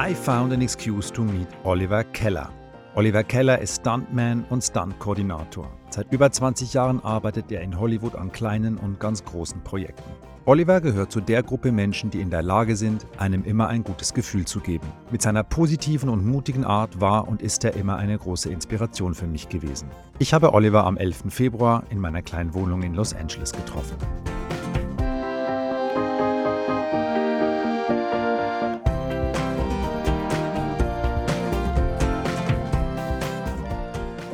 I found an excuse to meet Oliver Keller. Oliver Keller ist Stuntman und Stuntkoordinator. Seit über 20 Jahren arbeitet er in Hollywood an kleinen und ganz großen Projekten. Oliver gehört zu der Gruppe Menschen, die in der Lage sind, einem immer ein gutes Gefühl zu geben. Mit seiner positiven und mutigen Art war und ist er immer eine große Inspiration für mich gewesen. Ich habe Oliver am 11. Februar in meiner kleinen Wohnung in Los Angeles getroffen.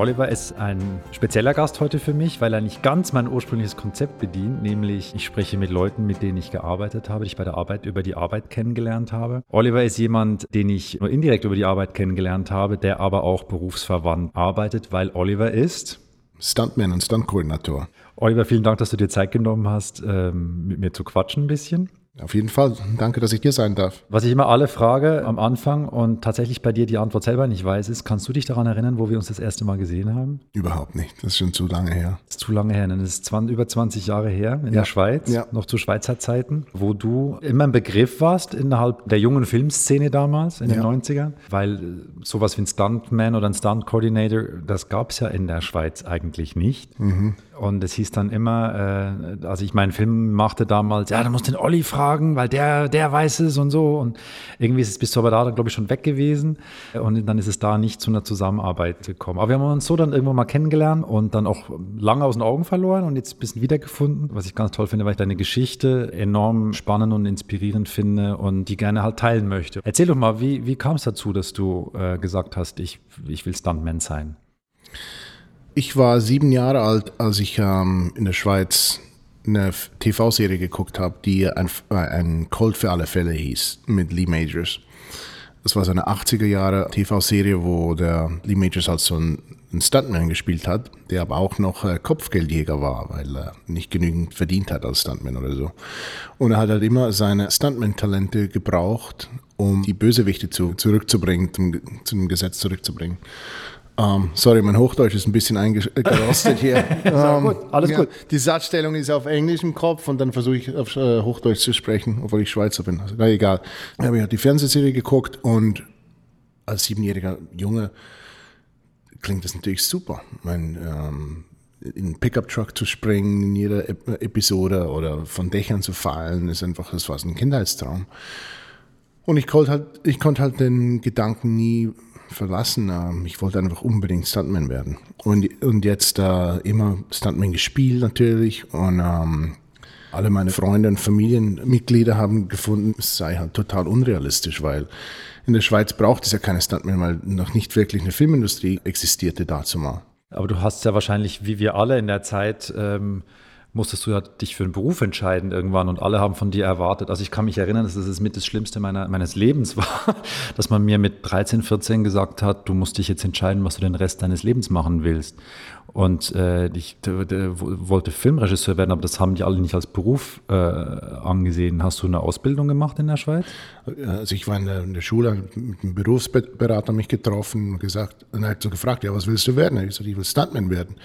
Oliver ist ein spezieller Gast heute für mich, weil er nicht ganz mein ursprüngliches Konzept bedient, nämlich ich spreche mit Leuten, mit denen ich gearbeitet habe, die ich bei der Arbeit über die Arbeit kennengelernt habe. Oliver ist jemand, den ich nur indirekt über die Arbeit kennengelernt habe, der aber auch berufsverwandt arbeitet, weil Oliver ist Stuntman und Stuntkoordinator. Oliver, vielen Dank, dass du dir Zeit genommen hast, ähm, mit mir zu quatschen ein bisschen. Auf jeden Fall. Danke, dass ich hier sein darf. Was ich immer alle frage am Anfang und tatsächlich bei dir die Antwort selber nicht weiß, ist, kannst du dich daran erinnern, wo wir uns das erste Mal gesehen haben? Überhaupt nicht. Das ist schon zu lange her. Das ist zu lange her. Das ist 20, über 20 Jahre her in ja. der Schweiz, ja. noch zu Schweizer Zeiten, wo du immer ein Begriff warst innerhalb der jungen Filmszene damals, in den ja. 90ern, weil sowas wie ein Stuntman oder ein Stunt-Coordinator, das gab es ja in der Schweiz eigentlich nicht. Mhm. Und es hieß dann immer, äh, als ich meinen Film machte damals, ja, du musst den Olli fragen, weil der, der weiß es und so. Und irgendwie ist es bis zu aber da, glaube ich, schon weg gewesen. Und dann ist es da nicht zu einer Zusammenarbeit gekommen. Aber wir haben uns so dann irgendwann mal kennengelernt und dann auch lange aus den Augen verloren und jetzt ein bisschen wiedergefunden. Was ich ganz toll finde, weil ich deine Geschichte enorm spannend und inspirierend finde und die gerne halt teilen möchte. Erzähl doch mal, wie, wie kam es dazu, dass du äh, gesagt hast, ich, ich will Stuntman sein? Ich war sieben Jahre alt, als ich ähm, in der Schweiz eine TV-Serie geguckt habe, die ein, äh, ein Cold für alle Fälle hieß, mit Lee Majors. Das war so eine 80er Jahre TV-Serie, wo der Lee Majors als so ein, ein Stuntman gespielt hat, der aber auch noch äh, Kopfgeldjäger war, weil er nicht genügend verdient hat als Stuntman oder so. Und er hat halt immer seine Stuntman-Talente gebraucht, um die Bösewichte zu, zurückzubringen, zum, zum Gesetz zurückzubringen. Um, ähm, sorry, mein Hochdeutsch ist ein bisschen eingerostet hier. um, gut, alles ja, gut. Die Satzstellung ist auf Englisch im Kopf und dann versuche ich auf äh, Hochdeutsch zu sprechen, obwohl ich Schweizer bin. Also, na egal. Ich habe ja die Fernsehserie geguckt und als siebenjähriger Junge klingt das natürlich super. Mein, ähm, in einen Pickup-Truck zu springen in jeder Episode oder von Dächern zu fallen, ist einfach, das war so ein Kindheitstraum. Und ich konnte halt, ich konnte halt den Gedanken nie verlassen. Ähm, ich wollte einfach unbedingt Stuntman werden. Und, und jetzt äh, immer Stuntman gespielt natürlich. Und ähm, alle meine Freunde und Familienmitglieder haben gefunden, es sei halt total unrealistisch, weil in der Schweiz braucht es ja keine Stuntman, weil noch nicht wirklich eine Filmindustrie existierte dazu mal. Aber du hast ja wahrscheinlich, wie wir alle in der Zeit, ähm, musstest du ja dich für einen Beruf entscheiden irgendwann und alle haben von dir erwartet. Also ich kann mich erinnern, dass es mit das Schlimmste meiner, meines Lebens war, dass man mir mit 13, 14 gesagt hat, du musst dich jetzt entscheiden, was du den Rest deines Lebens machen willst. Und äh, ich wollte Filmregisseur werden, aber das haben die alle nicht als Beruf äh, angesehen. Hast du eine Ausbildung gemacht in der Schweiz? Also ich war in der, in der Schule, mit einem Berufsberater mich getroffen und gesagt, und er hat so gefragt, ja, was willst du werden? Ich gesagt, ich will Stuntman werden.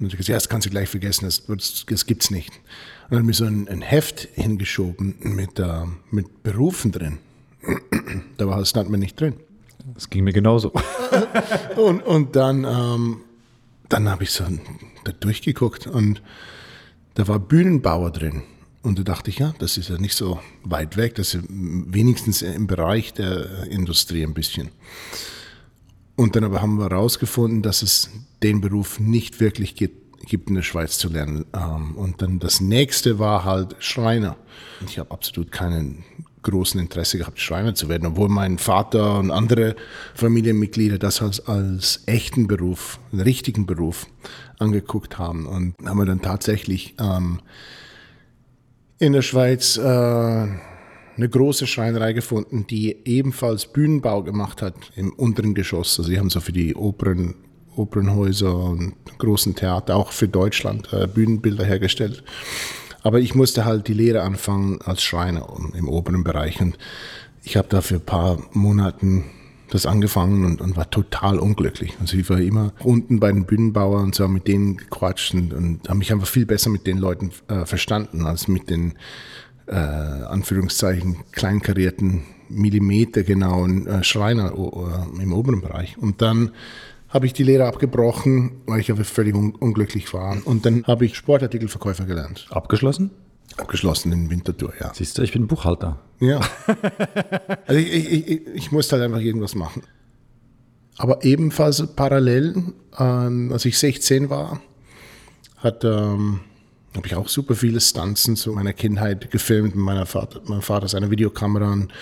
Und ich gesagt, ja, das kannst du gleich vergessen, das, das, das gibt's nicht. Und dann hat mir so ein, ein Heft hingeschoben mit, äh, mit Berufen drin. da war Stuntman nicht drin. Das ging mir genauso. und, und dann, ähm, dann habe ich so da durchgeguckt und da war Bühnenbauer drin. Und da dachte ich, ja, das ist ja nicht so weit weg, das ist wenigstens im Bereich der Industrie ein bisschen. Und dann aber haben wir herausgefunden, dass es den Beruf nicht wirklich gibt, gibt in der Schweiz zu lernen. Ähm, und dann das nächste war halt Schreiner. Ich habe absolut keinen großen Interesse gehabt, Schreiner zu werden, obwohl mein Vater und andere Familienmitglieder das als, als echten Beruf, einen richtigen Beruf angeguckt haben. Und haben wir dann tatsächlich ähm, in der Schweiz äh, eine große Schreinerei gefunden, die ebenfalls Bühnenbau gemacht hat im unteren Geschoss. Also sie haben so für die Opern, Opernhäuser und großen Theater, auch für Deutschland, äh, Bühnenbilder hergestellt. Aber ich musste halt die Lehre anfangen als Schreiner im oberen Bereich. Und ich habe da für ein paar Monaten das angefangen und, und, war total unglücklich. Also ich war immer unten bei den Bühnenbauern und so mit denen gequatscht und, und habe mich einfach viel besser mit den Leuten äh, verstanden als mit den äh, Anführungszeichen kleinkarierten, millimetergenauen äh, Schreiner äh, im oberen Bereich. Und dann habe ich die Lehre abgebrochen, weil ich aber völlig un unglücklich war. Und dann habe ich Sportartikelverkäufer gelernt. Abgeschlossen? Abgeschlossen in Winterthur, ja. Siehst du, ich bin Buchhalter. Ja. also ich, ich, ich, ich musste halt einfach irgendwas machen. Aber ebenfalls parallel, ähm, als ich 16 war, hat, ähm, habe ich auch super viele Stunts zu meiner Kindheit gefilmt mit meiner Vater, meinem Vater seine Videokamera. Und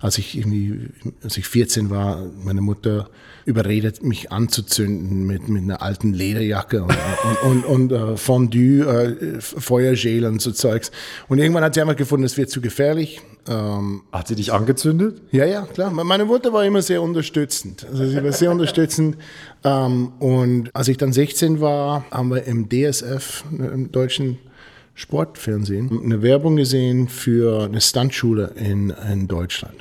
als ich irgendwie, als ich 14 war, meine Mutter überredet, mich anzuzünden mit, mit einer alten Lederjacke und, und, und, und uh, Fondue, uh, Feuergel und so Zeugs. Und irgendwann hat sie einfach gefunden, es wird zu gefährlich. Ähm, hat sie dich angezündet? Ja, ja, klar. Meine Mutter war immer sehr unterstützend. Also sie war sehr unterstützend. Ähm, und als ich dann 16 war, haben wir im DSF, im deutschen Sportfernsehen, eine Werbung gesehen für eine Stuntschule in, in Deutschland.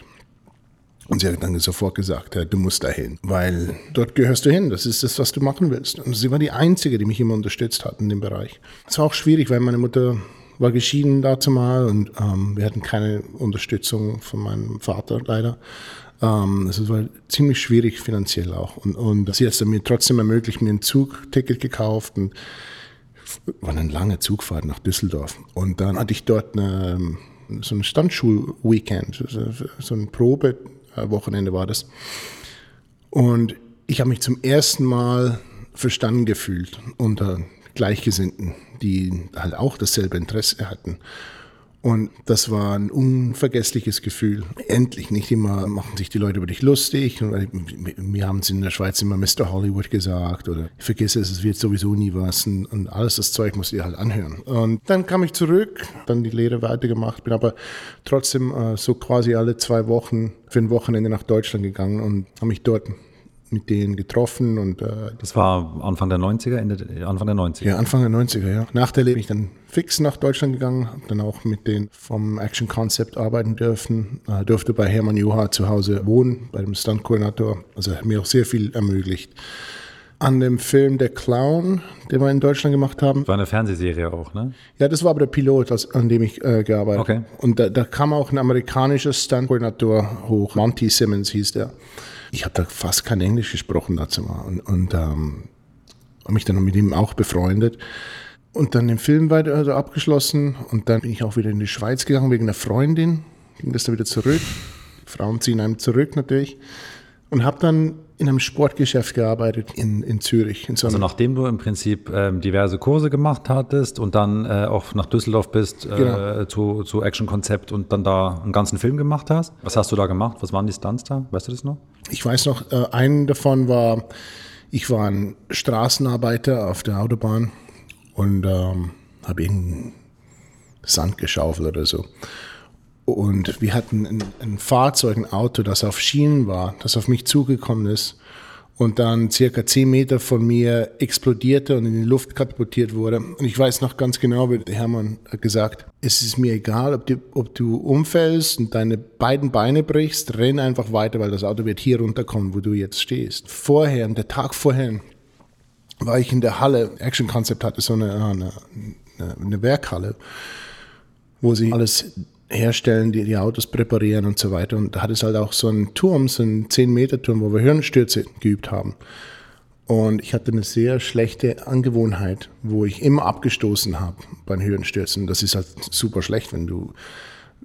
Und sie hat dann sofort gesagt, du musst dahin, weil dort gehörst du hin. Das ist das, was du machen willst. Und sie war die Einzige, die mich immer unterstützt hat in dem Bereich. Es war auch schwierig, weil meine Mutter war geschieden dazu mal und ähm, wir hatten keine Unterstützung von meinem Vater leider. Ähm, es war ziemlich schwierig finanziell auch. Und, und sie hat mir trotzdem ermöglicht, mir ein Zugticket gekauft und war eine lange Zugfahrt nach Düsseldorf. Und dann hatte ich dort eine, so ein Standschul-Weekend, so ein Probe Wochenende war das. Und ich habe mich zum ersten Mal verstanden gefühlt unter Gleichgesinnten, die halt auch dasselbe Interesse hatten. Und das war ein unvergessliches Gefühl. Endlich, nicht immer machen sich die Leute über dich lustig. Wir haben es in der Schweiz immer Mr. Hollywood gesagt oder ich vergesse es, es wird sowieso nie was. Und, alles das Zeug musst dir halt anhören. Und dann kam ich zurück, dann die Lehre weitergemacht, bin aber trotzdem äh, so quasi alle zwei Wochen für ein Wochenende nach Deutschland gegangen und habe mich dort mit denen getroffen. Und, äh, das war Anfang der 90er, Ende, Anfang der 90er? Ja, Anfang der 90er, ja. Nach der Lehre bin ich dann fix nach Deutschland gegangen, habe dann auch mit denen vom Action Concept arbeiten dürfen, äh, durfte bei Hermann Juha zu Hause wohnen, bei dem Stunt-Koordinator. Also hat mir auch sehr viel ermöglicht. An dem Film Der Clown, den wir in Deutschland gemacht haben. War eine Fernsehserie auch, ne? Ja, das war aber der Pilot, an dem ich äh, gearbeitet habe. Okay. Und da, da kam auch ein amerikanischer Stunt-Koordinator hoch. Monty Simmons hieß der. Ich habe da fast kein Englisch gesprochen dazu mal und, und ähm, habe mich dann mit ihm auch befreundet. Und dann den Film weiter also abgeschlossen und dann bin ich auch wieder in die Schweiz gegangen wegen einer Freundin. Ging das dann wieder zurück. Frauen ziehen einem zurück natürlich. Und habe dann in einem Sportgeschäft gearbeitet in, in Zürich. In so also nachdem du im Prinzip ähm, diverse Kurse gemacht hattest und dann äh, auch nach Düsseldorf bist äh, genau. zu, zu Action Konzept und dann da einen ganzen Film gemacht hast. Was hast du da gemacht? Was waren die Stunts da? Weißt du das noch? Ich weiß noch, äh, einen davon war, ich war ein Straßenarbeiter auf der Autobahn und ähm, habe irgendeinen Sand geschaufelt oder so. Und wir hatten ein, ein, Fahrzeug, ein Auto, das auf Schienen war, das auf mich zugekommen ist und dann circa zehn Meter von mir explodierte und in die Luft katapultiert wurde. Und ich weiß noch ganz genau, wie Hermann gesagt, es ist mir egal, ob du, ob du umfällst und deine beiden Beine brichst, renn einfach weiter, weil das Auto wird hier runterkommen, wo du jetzt stehst. Vorher, der Tag vorher, war ich in der Halle, Action Concept hatte so eine, eine, eine Werkhalle, wo sie alles herstellen, die die Autos präparieren und so weiter. Und da hat es halt auch so einen Turm, so einen 10-Meter-Turm, wo wir Hirnstürze geübt haben. Und ich hatte eine sehr schlechte Angewohnheit, wo ich immer abgestoßen habe beim Höhenstürzen. Das ist halt super schlecht, wenn du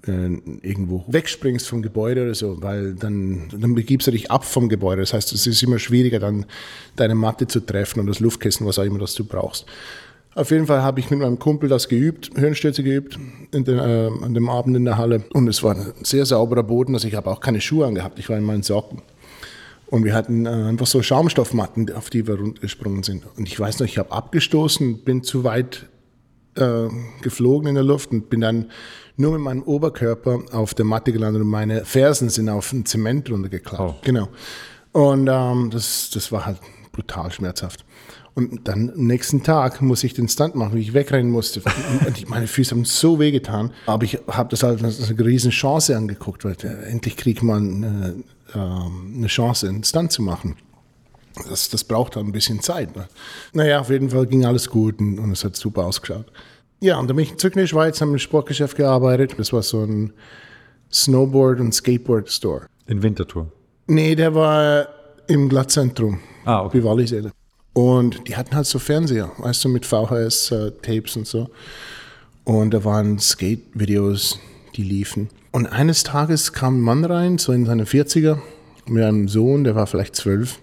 äh, irgendwo wegspringst vom Gebäude oder so, weil dann, dann begibst du dich ab vom Gebäude. Das heißt, es ist immer schwieriger, dann deine Matte zu treffen und das Luftkissen, was auch immer das du brauchst. Auf jeden Fall habe ich mit meinem Kumpel das geübt, Höhenstürze geübt, den, äh, an dem Abend in der Halle. Und es war ein sehr sauberer Boden, also ich habe auch keine Schuhe angehabt, ich war in meinen Socken. Und wir hatten äh, einfach so Schaumstoffmatten, auf die wir runtergesprungen sind. Und ich weiß noch, ich habe abgestoßen, bin zu weit äh, geflogen in der Luft und bin dann nur mit meinem Oberkörper auf der Matte gelandet und meine Fersen sind auf den Zement runtergeklappt. Oh. Genau. Und ähm, das, das war halt brutal schmerzhaft. Und dann am nächsten Tag muss ich den Stunt machen, wie ich wegrennen musste. Und meine Füße haben so wehgetan. Aber ich habe das halt als eine riesen Chance angeguckt, weil äh, endlich kriegt man eine, ähm, eine Chance, einen Stunt zu machen. Das, das braucht halt ein bisschen Zeit. Ne? Naja, auf jeden Fall ging alles gut und, und es hat super ausgeschaut. Ja, und dann bin ich zurück in die Schweiz, habe im Sportgeschäft gearbeitet. Das war so ein Snowboard- und Skateboard-Store. In Winterthur? Nee, der war im Glattzentrum. Ah, okay. Wie Walliselle. Und die hatten halt so Fernseher, weißt du, mit VHS-Tapes und so. Und da waren Skate-Videos, die liefen. Und eines Tages kam ein Mann rein, so in seine 40er, mit einem Sohn, der war vielleicht zwölf.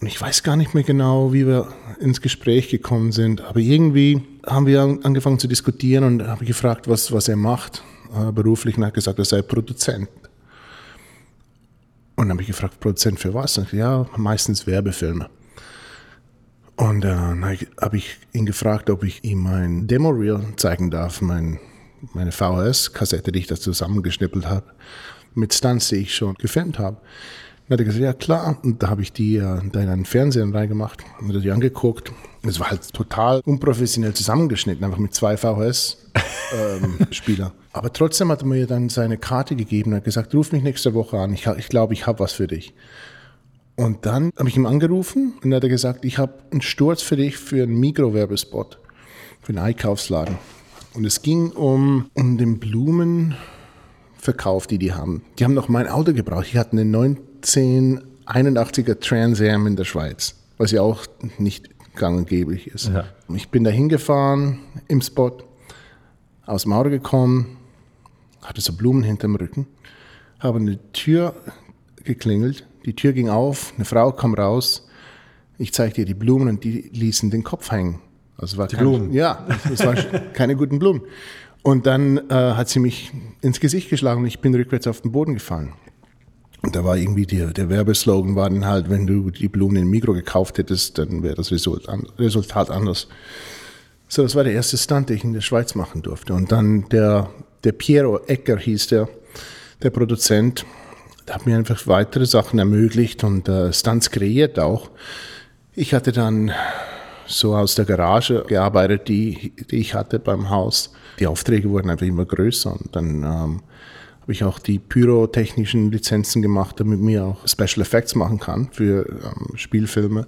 Und ich weiß gar nicht mehr genau, wie wir ins Gespräch gekommen sind, aber irgendwie haben wir angefangen zu diskutieren und habe gefragt, was, was er macht äh, beruflich und er hat gesagt, er sei Produzent. Und dann habe ich gefragt, Produzent für was? Und ja, meistens Werbefilme. Und äh, dann habe ich ihn gefragt, ob ich ihm mein Demo-Reel zeigen darf, mein, meine VHS-Kassette, die ich da zusammengeschnippelt habe, mit Stunts, die ich schon gefilmt habe. Dann hat er gesagt, ja klar. Und da habe ich die äh, da in einen Fernseher reingemacht und die angeguckt. Es war halt total unprofessionell zusammengeschnitten, einfach mit zwei VHS-Spieler. Ähm, Aber trotzdem hat er mir dann seine Karte gegeben und hat gesagt, ruf mich nächste Woche an. Ich, ich glaube, ich habe was für dich. Und dann habe ich ihm angerufen und hat er gesagt, ich habe einen Sturz für dich für einen Mikrowerbespot, für einen Einkaufsladen. Und es ging um, um den Blumenverkauf, die die haben. Die haben noch mein Auto gebraucht. Ich hatte eine 1981er Trans Am in der Schweiz, was ja auch nicht gang und gäbe ist. Ja. Ich bin da hingefahren im Spot, aus dem Auto gekommen, hatte so Blumen hinterm Rücken, habe eine Tür geklingelt, die Tür ging auf, eine Frau kam raus, ich zeigte ihr die Blumen und die ließen den Kopf hängen. Also war die kein, Blumen? Ja, es waren keine guten Blumen. Und dann äh, hat sie mich ins Gesicht geschlagen und ich bin rückwärts auf den Boden gefallen. Und da war irgendwie der, der Werbeslogan war dann halt, wenn du die Blumen im Mikro gekauft hättest, dann wäre das Resultat anders. So, das war der erste Stunt, den ich in der Schweiz machen durfte. Und dann der, der Piero Ecker hieß der, der Produzent, hat mir einfach weitere Sachen ermöglicht und äh, Stunts kreiert auch. Ich hatte dann so aus der Garage gearbeitet, die, die ich hatte beim Haus. Die Aufträge wurden einfach immer größer und dann ähm, habe ich auch die pyrotechnischen Lizenzen gemacht, damit mir auch Special Effects machen kann für ähm, Spielfilme.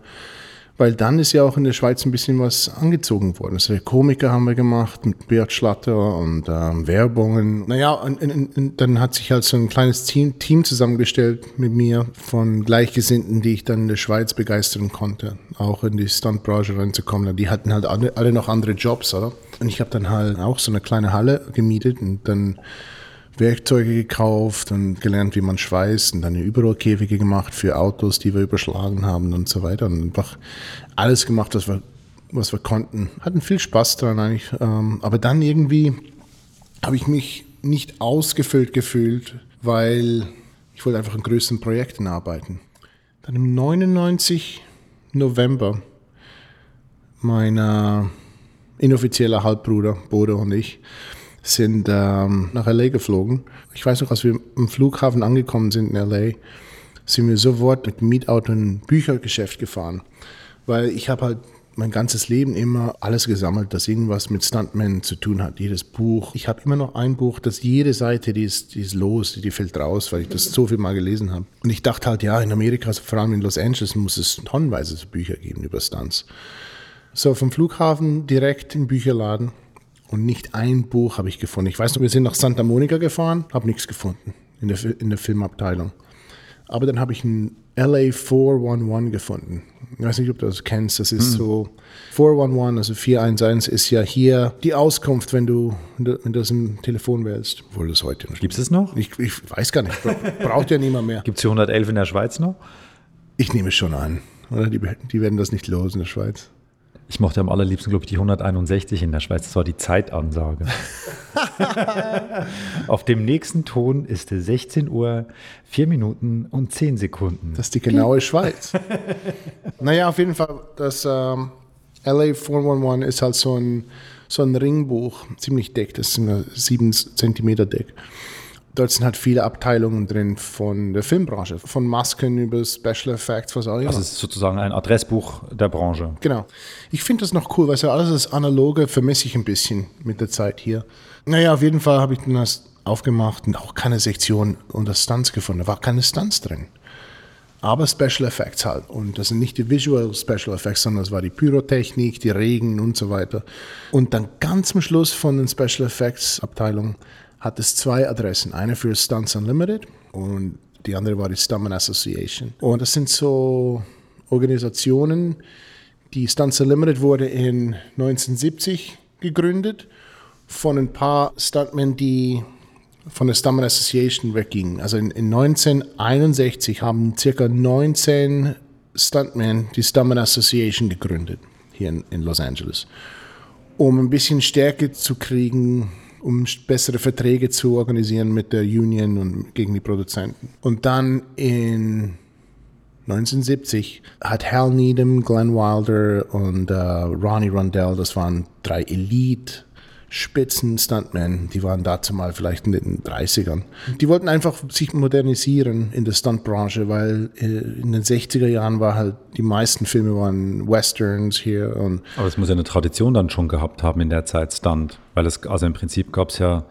Weil dann ist ja auch in der Schweiz ein bisschen was angezogen worden. Also Komiker haben wir gemacht mit Beat Schlatter und ähm, Werbungen. Naja, und, und, und, dann hat sich halt so ein kleines Team, Team zusammengestellt mit mir von Gleichgesinnten, die ich dann in der Schweiz begeistern konnte, auch in die Stuntbranche reinzukommen. Die hatten halt alle, alle noch andere Jobs, oder? Und ich habe dann halt auch so eine kleine Halle gemietet und dann Werkzeuge gekauft und gelernt, wie man schweißt und dann Überrollkäfige gemacht für Autos, die wir überschlagen haben und so weiter und einfach alles gemacht, was wir, was wir konnten. Hatten viel Spaß dran eigentlich, ähm, aber dann irgendwie habe ich mich nicht ausgefüllt gefühlt, weil ich wollte einfach an größeren Projekten arbeiten. Dann im 99 November mein äh, inoffizieller Halbbruder Bodo und ich sind ähm, nach LA geflogen. Ich weiß noch, als wir am Flughafen angekommen sind in LA, sind wir sofort mit Mietauto in ein Büchergeschäft gefahren. Weil ich habe halt mein ganzes Leben immer alles gesammelt, das irgendwas mit Stuntmen zu tun hat. Jedes Buch. Ich habe immer noch ein Buch, das jede Seite, die ist, die ist los, die fällt raus, weil ich das so viel mal gelesen habe. Und ich dachte halt, ja, in Amerika, vor allem in Los Angeles, muss es tonnenweise Bücher geben über Stunts. So, vom Flughafen direkt in den Bücherladen und nicht ein Buch habe ich gefunden. Ich weiß noch, wir sind nach Santa Monica gefahren, habe nichts gefunden in der, in der Filmabteilung. Aber dann habe ich ein LA 411 gefunden. Ich weiß nicht, ob du das kennst. Das ist hm. so 411, also 411 ist ja hier die Auskunft, wenn du, wenn du das im Telefon wählst. Wohl das heute noch. Gibt es noch? Ich, ich, weiß gar nicht. Braucht ja niemand mehr. Gibt es 111 in der Schweiz noch? Ich nehme es schon an. Oder? Die, die werden das nicht los in der Schweiz. Ich mochte am allerliebsten, glaube ich, die 161 in der Schweiz. Das war die Zeitansage. Auf dem nächsten Ton ist es 16 Uhr, 4 Minuten und 10 Sekunden. Das ist die genaue Schweiz. naja, auf jeden Fall, das ähm, LA 411 ist halt so ein, so ein Ringbuch, ziemlich dick. Das ist ein 7 cm dick. Dort sind halt viele Abteilungen drin von der Filmbranche, von Masken über Special Effects, was auch immer. Also es ist sozusagen ein Adressbuch der Branche. Genau. Ich finde das noch cool, weil ja alles das Analoge vermisse ich ein bisschen mit der Zeit hier. Naja, auf jeden Fall habe ich dann das aufgemacht und auch keine Sektion unter Stunts gefunden. Da war keine Stunts drin. aber Special Effects halt. Und das sind nicht die Visual Special Effects, sondern das war die Pyrotechnik, die Regen und so weiter. Und dann ganz am Schluss von den Special Effects Abteilung hat es zwei Adressen. Eine für Stunts Unlimited und die andere war die Stuntman Association. Und das sind so Organisationen, die Stunts Unlimited wurde in 1970 gegründet von ein paar Stuntmen, die von der Stuntman Association weggingen. Also in, in 1961 haben circa 19 Stuntmen die Stuntman Association gegründet hier in, in Los Angeles, um ein bisschen Stärke zu kriegen, um bessere Verträge zu organisieren mit der Union und gegen die Produzenten. Und dann in 1970 hat Hal Needham, Glenn Wilder und uh, Ronnie Rondell, das waren drei Elite Spitzen Stuntmen, die waren dazu mal vielleicht in den 30ern. Die wollten einfach sich modernisieren in der Stuntbranche, weil äh, in den 60er Jahren war halt, die meisten Filme waren Westerns hier. Und Aber es muss ja eine Tradition dann schon gehabt haben in der Zeit Stunt, weil es, also im Prinzip gab es ja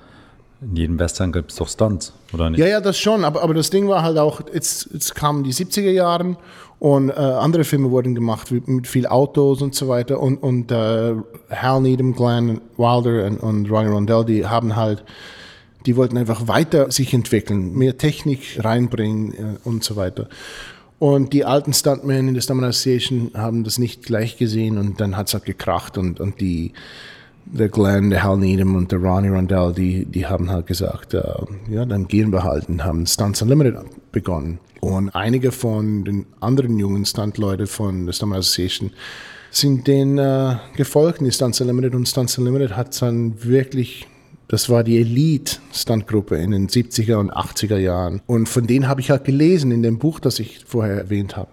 in jedem Western gibt es doch Stunts, oder nicht? Ja, ja, das schon, aber, aber das Ding war halt auch, jetzt, jetzt kamen die 70er Jahre und äh, andere Filme wurden gemacht mit viel Autos und so weiter. Und, und äh, Hal Needham, Glenn Wilder und, und Ronnie Rondell, die haben halt, die wollten einfach weiter sich entwickeln, mehr Technik reinbringen äh, und so weiter. Und die alten Stuntmen in der Stuntman Association haben das nicht gleich gesehen und dann hat es halt gekracht und, und die, der Glenn, der Hal Needham und der Ronnie Rondell, die, die haben halt gesagt, äh, ja, dann gehen wir halt und haben Stunts Unlimited begonnen. Und einige von den anderen jungen Stuntleute von der Stunt Association sind denen äh, gefolgt, die Stunts Unlimited. Und Stunts Unlimited hat dann wirklich, das war die Elite-Stuntgruppe in den 70er und 80er Jahren. Und von denen habe ich halt gelesen in dem Buch, das ich vorher erwähnt habe.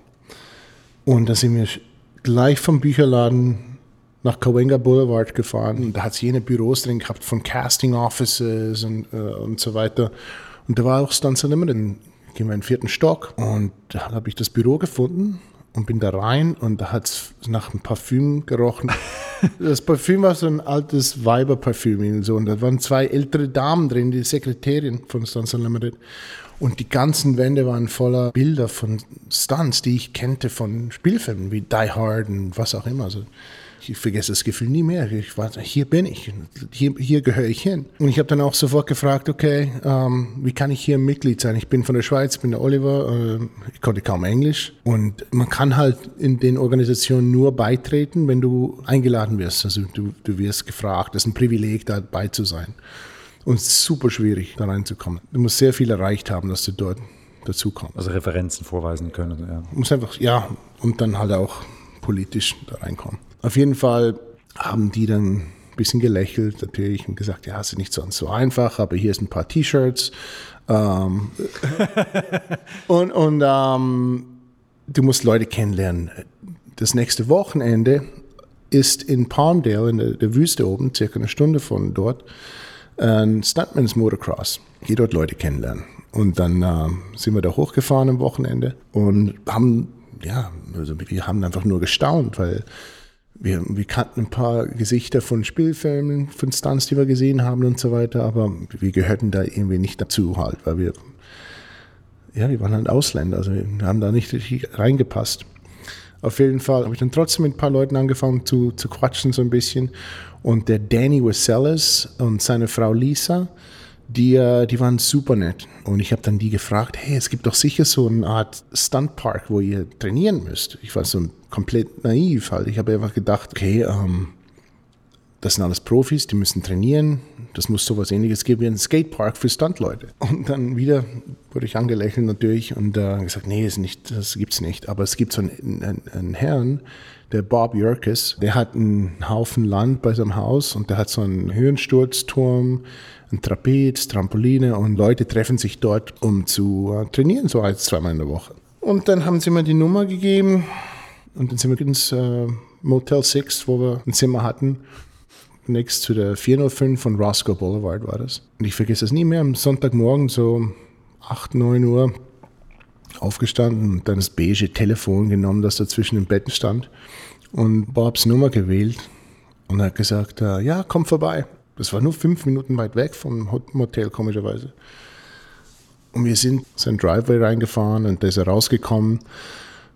Und da sind wir gleich vom Bücherladen nach Cahuenga Boulevard gefahren. Und da hat es jene Büros drin gehabt von Casting Offices und, äh, und so weiter. Und da war auch Stunts Unlimited gehen wir in den vierten Stock und da habe ich das Büro gefunden und bin da rein und da hat es nach einem Parfüm gerochen. Das Parfüm war so ein altes Weiberparfüm und so und da waren zwei ältere Damen drin, die Sekretärin von Stunts Unlimited und die ganzen Wände waren voller Bilder von Stunts, die ich kannte von Spielfilmen wie Die Hard und was auch immer. Also ich vergesse das Gefühl nie mehr. Ich war, hier bin ich, hier, hier gehöre ich hin. Und ich habe dann auch sofort gefragt, okay, ähm, wie kann ich hier Mitglied sein? Ich bin von der Schweiz, bin der Oliver, äh, ich konnte kaum Englisch. Und man kann halt in den Organisationen nur beitreten, wenn du eingeladen wirst. Also du, du wirst gefragt, das ist ein Privileg, dabei zu sein. Und es ist super schwierig, da reinzukommen. Du musst sehr viel erreicht haben, dass du dort dazu kommst. Also Referenzen vorweisen können. Ja. Du musst einfach, ja, und dann halt auch politisch da reinkommen. Auf jeden Fall haben die dann ein bisschen gelächelt natürlich und gesagt, ja, es ist nicht sonst so einfach, aber hier ist ein paar T-Shirts. Ähm, und und ähm, du musst Leute kennenlernen. Das nächste Wochenende ist in Palmdale, in der, der Wüste oben, circa eine Stunde von dort, ein Stuntman's Motocross. Geh dort Leute kennenlernen. Und dann äh, sind wir da hochgefahren am Wochenende und haben, ja, also wir haben einfach nur gestaunt, weil wir, wir kannten ein paar Gesichter von Spielfilmen, von Stunts, die wir gesehen haben und so weiter, aber wir gehörten da irgendwie nicht dazu halt, weil wir, ja, wir waren halt Ausländer, also wir haben da nicht richtig reingepasst. Auf jeden Fall habe ich dann trotzdem mit ein paar Leuten angefangen zu, zu quatschen so ein bisschen und der Danny Waselis und seine Frau Lisa, die, äh, die waren super nett. Und ich habe dann die gefragt, hey, es gibt doch sicher so eine Art Stuntpark, wo ihr trainieren müsst. Ich war so komplett naiv halt. Ich habe einfach gedacht, okay, ähm, das sind alles Profis, die müssen trainieren. Das muss sowas ähnliches geben wie ein Skatepark für Stuntleute. Und dann wieder wurde ich angelächelt natürlich und äh, gesagt, nee, das, nicht, das gibt's nicht. Aber es gibt so einen, einen, einen Herrn, der Bob Yerkes, der hat einen Haufen Land bei seinem Haus und der hat so einen Höhensturzturm, ein Trapez, Trampoline und Leute treffen sich dort, um zu äh, trainieren, so als zweimal in der Woche. Und dann haben sie mir die Nummer gegeben und dann sind wir ins äh, Motel 6, wo wir ein Zimmer hatten. Next zu der 405 von Roscoe Boulevard war das. Und ich vergesse es nie mehr, am Sonntagmorgen so 8, 9 Uhr aufgestanden und dann das beige Telefon genommen, das da zwischen den Betten stand und Bobs Nummer gewählt und hat gesagt, äh, ja, komm vorbei. Das war nur fünf Minuten weit weg vom Motel, komischerweise. Und wir sind sein Driveway reingefahren und da ist er rausgekommen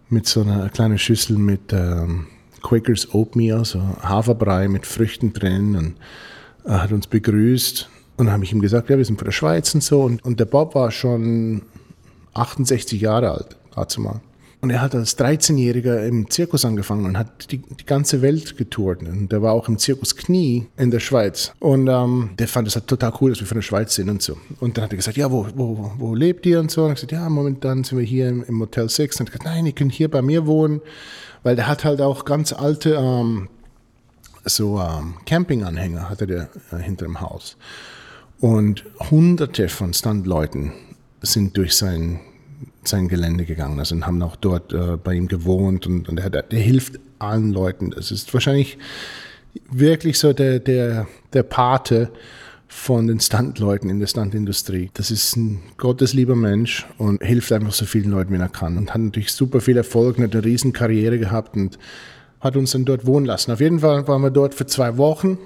mit so einer kleinen Schüssel mit ähm, Quakers Oatmeal, so Haferbrei mit Früchten drin und er hat uns begrüßt und habe ich ihm gesagt, ja, wir sind von der Schweiz und so und, und der Bob war schon 68 Jahre alt, dazu mal. Und er hat als 13-Jähriger im Zirkus angefangen und hat die, die, ganze Welt getourt. Und der war auch im Zirkus Knie in der Schweiz. Und ähm, der fand es halt total cool, dass wir von der Schweiz sind und so. Und dann hat er gesagt, ja, wo, wo, wo lebt ihr und so? Und ich gesagt, ja, momentan sind wir hier im, im Hotel Six. Und er hat gesagt, nein, ihr könnt hier bei mir wohnen. Weil der hat halt auch ganz alte ähm, so ähm, Campinganhänger hatte der äh, hinter dem Haus. Und hunderte von Standleuten sind durch sein sein Gelände gegangen ist und haben auch dort äh, bei ihm gewohnt und, und er, der hilft allen Leuten. Das ist wahrscheinlich wirklich so der, der, der Pate von den Standleuten in der Standindustrie. Das ist ein gotteslieber Mensch und hilft einfach so vielen Leuten, wie er kann. Und hat natürlich super viel Erfolg, hat eine riesen Karriere gehabt und hat uns dann dort wohnen lassen. Auf jeden Fall waren wir dort für zwei Wochen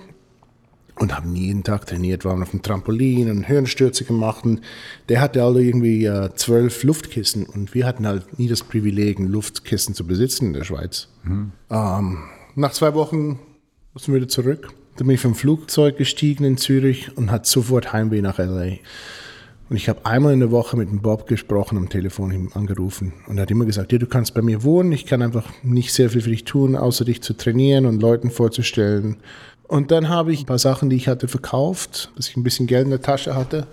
und haben jeden Tag trainiert, waren auf dem Trampolin und Hirnstürze gemacht. Und der hatte alle irgendwie äh, zwölf Luftkissen und wir hatten halt nie das Privileg, ein Luftkissen zu besitzen in der Schweiz. Mhm. Ähm, nach zwei Wochen mussten wir wieder zurück. Dann bin ich vom Flugzeug gestiegen in Zürich und hatte sofort Heimweh nach LA. Und ich habe einmal in der Woche mit dem Bob gesprochen, am Telefon ihm angerufen. Und er hat immer gesagt, ja, du kannst bei mir wohnen, ich kann einfach nicht sehr viel für dich tun, außer dich zu trainieren und Leuten vorzustellen. Und dann habe ich ein paar Sachen, die ich hatte, verkauft, dass ich ein bisschen Geld in der Tasche hatte.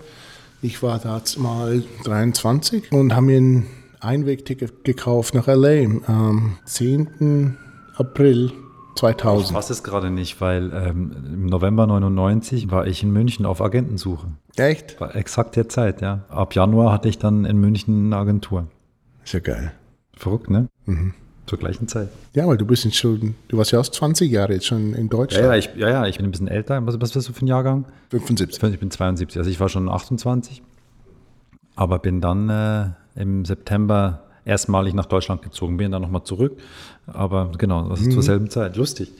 Ich war da mal 23 und habe mir ein Einwegticket gekauft nach LA am 10. April 2000. Ich weiß es gerade nicht, weil ähm, im November 99 war ich in München auf Agentensuche. Echt? War exakt der Zeit, ja. Ab Januar hatte ich dann in München eine Agentur. Ist ja geil. Verrückt, ne? Mhm. Zur gleichen Zeit. Ja, weil du bist jetzt schon, du warst ja aus 20 Jahre jetzt schon in Deutschland. Ja, ja, ich, ja, ja, ich bin ein bisschen älter. Was, was bist du für ein Jahrgang? 75. Ich bin 72, also ich war schon 28. Aber bin dann äh, im September erstmalig nach Deutschland gezogen, bin dann nochmal zurück. Aber genau, das ist mhm. zur selben Zeit. Lustig.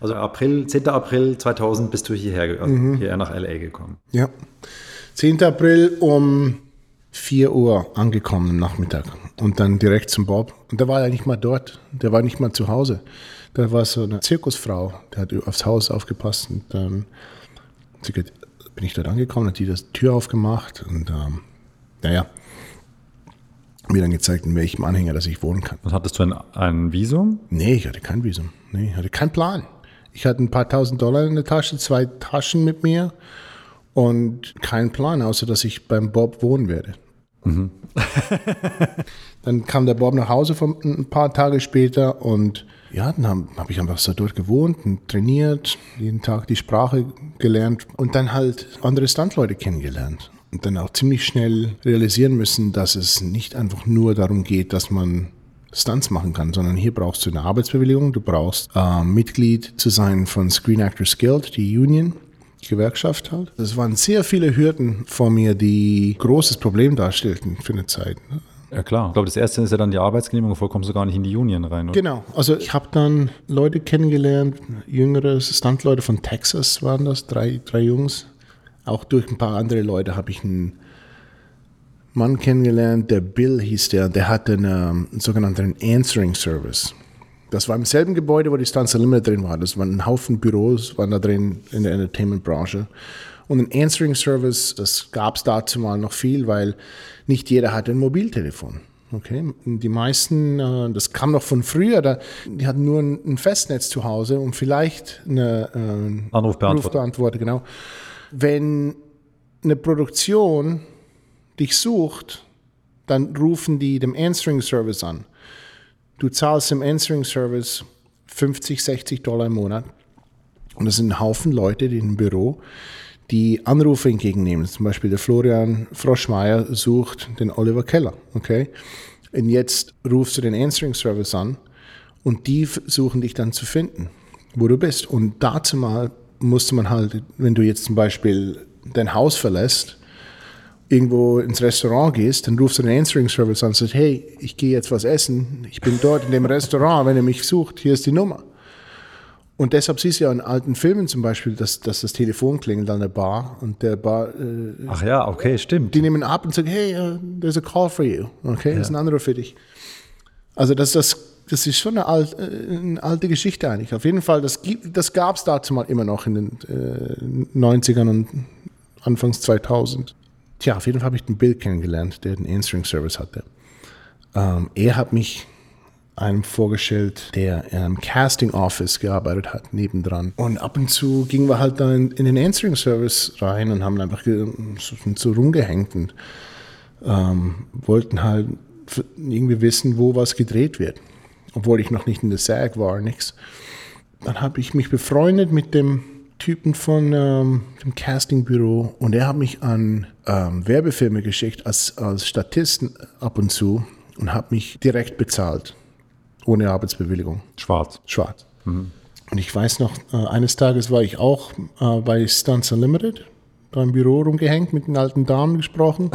Also April, 10. April 2000 bist du hierher, also mhm. hierher nach LA gekommen. Ja. 10. April um 4 Uhr angekommen am Nachmittag und dann direkt zum Bob. Und der war ja nicht mal dort, der war nicht mal zu Hause. Da war so eine Zirkusfrau, die hat aufs Haus aufgepasst und dann bin ich dort angekommen, hat die das Tür aufgemacht und ähm, naja, mir dann gezeigt, in welchem Anhänger, dass ich wohnen kann. Und hattest du ein, ein Visum? Nee, ich hatte kein Visum. Nee, ich hatte keinen Plan. Ich hatte ein paar tausend Dollar in der Tasche, zwei Taschen mit mir und keinen Plan, außer dass ich beim Bob wohnen werde. Mhm. dann kam der Bob nach Hause von, ein paar Tage später und ja, dann habe hab ich einfach so dort gewohnt und trainiert, jeden Tag die Sprache gelernt und dann halt andere Standleute kennengelernt. Und dann auch ziemlich schnell realisieren müssen, dass es nicht einfach nur darum geht, dass man Stunts machen kann, sondern hier brauchst du eine Arbeitsbewilligung, du brauchst äh, Mitglied zu sein von Screen Actors Guild, die Union. Gewerkschaft halt. Es waren sehr viele Hürden vor mir, die großes Problem darstellten für eine Zeit. Ne? Ja klar. Ich glaube, das erste ist ja dann die Arbeitsgenehmigung, vorher kommst du gar nicht in die Union rein. Oder? Genau. Also ich habe dann Leute kennengelernt, jüngere Stuntleute von Texas waren das, drei, drei Jungs. Auch durch ein paar andere Leute habe ich einen Mann kennengelernt, der Bill hieß der, der hatte einen, einen sogenannten Answering Service. Das war im selben Gebäude, wo die Stunts Unlimited drin war. Das waren ein Haufen Büros, waren da drin in der Entertainment-Branche. Und ein Answering Service, das gab es dazu mal noch viel, weil nicht jeder hatte ein Mobiltelefon. Okay, die meisten, äh, das kam noch von früher, da, die hatten nur ein Festnetz zu Hause und vielleicht eine äh, Anrufbeantworter. genau. Wenn eine Produktion dich sucht, dann rufen die dem Answering Service an. Du zahlst im Answering Service 50, 60 Dollar im Monat. Und das sind ein Haufen Leute die im Büro, die Anrufe entgegennehmen. Zum Beispiel der Florian Froschmeier sucht den Oliver Keller. Okay? Und jetzt rufst du den Answering Service an und die suchen dich dann zu finden, wo du bist. Und dazu mal musste man halt, wenn du jetzt zum Beispiel dein Haus verlässt, irgendwo ins Restaurant gehst, dann rufst du den Answering Service an und sagst, hey, ich gehe jetzt was essen, ich bin dort in dem Restaurant, wenn ihr mich sucht, hier ist die Nummer. Und deshalb siehst du ja in alten Filmen zum Beispiel, dass, dass das Telefon klingelt an der Bar und der Bar. Äh, Ach ja, okay, stimmt. Die nehmen ab und sagen, hey, uh, there's a call for you. Okay, ja. das ist ein anderer für dich. Also das, das, das ist schon eine, alt, äh, eine alte Geschichte eigentlich. Auf jeden Fall, das, das gab es dazu mal immer noch in den äh, 90ern und Anfangs 2000. Tja, auf jeden Fall habe ich den Bill kennengelernt, der den Answering-Service hatte. Ähm, er hat mich einem vorgestellt, der im Casting Office gearbeitet hat, nebendran. Und ab und zu gingen wir halt dann in, den Answering Service rein und haben einfach so, so rumgehängt und ähm, wollten halt irgendwie wissen, wo was gedreht wird. Obwohl ich noch nicht in der SAG war, nichts. Dann habe ich mich befreundet mit dem Typen von ähm, dem Castingbüro und er hat mich an ähm, Werbefilme geschickt als, als Statisten ab und zu und hat mich direkt bezahlt. Ohne Arbeitsbewilligung. Schwarz. Schwarz. Mhm. Und ich weiß noch, äh, eines Tages war ich auch äh, bei Stunts Unlimited, beim Büro rumgehängt, mit den alten Damen gesprochen.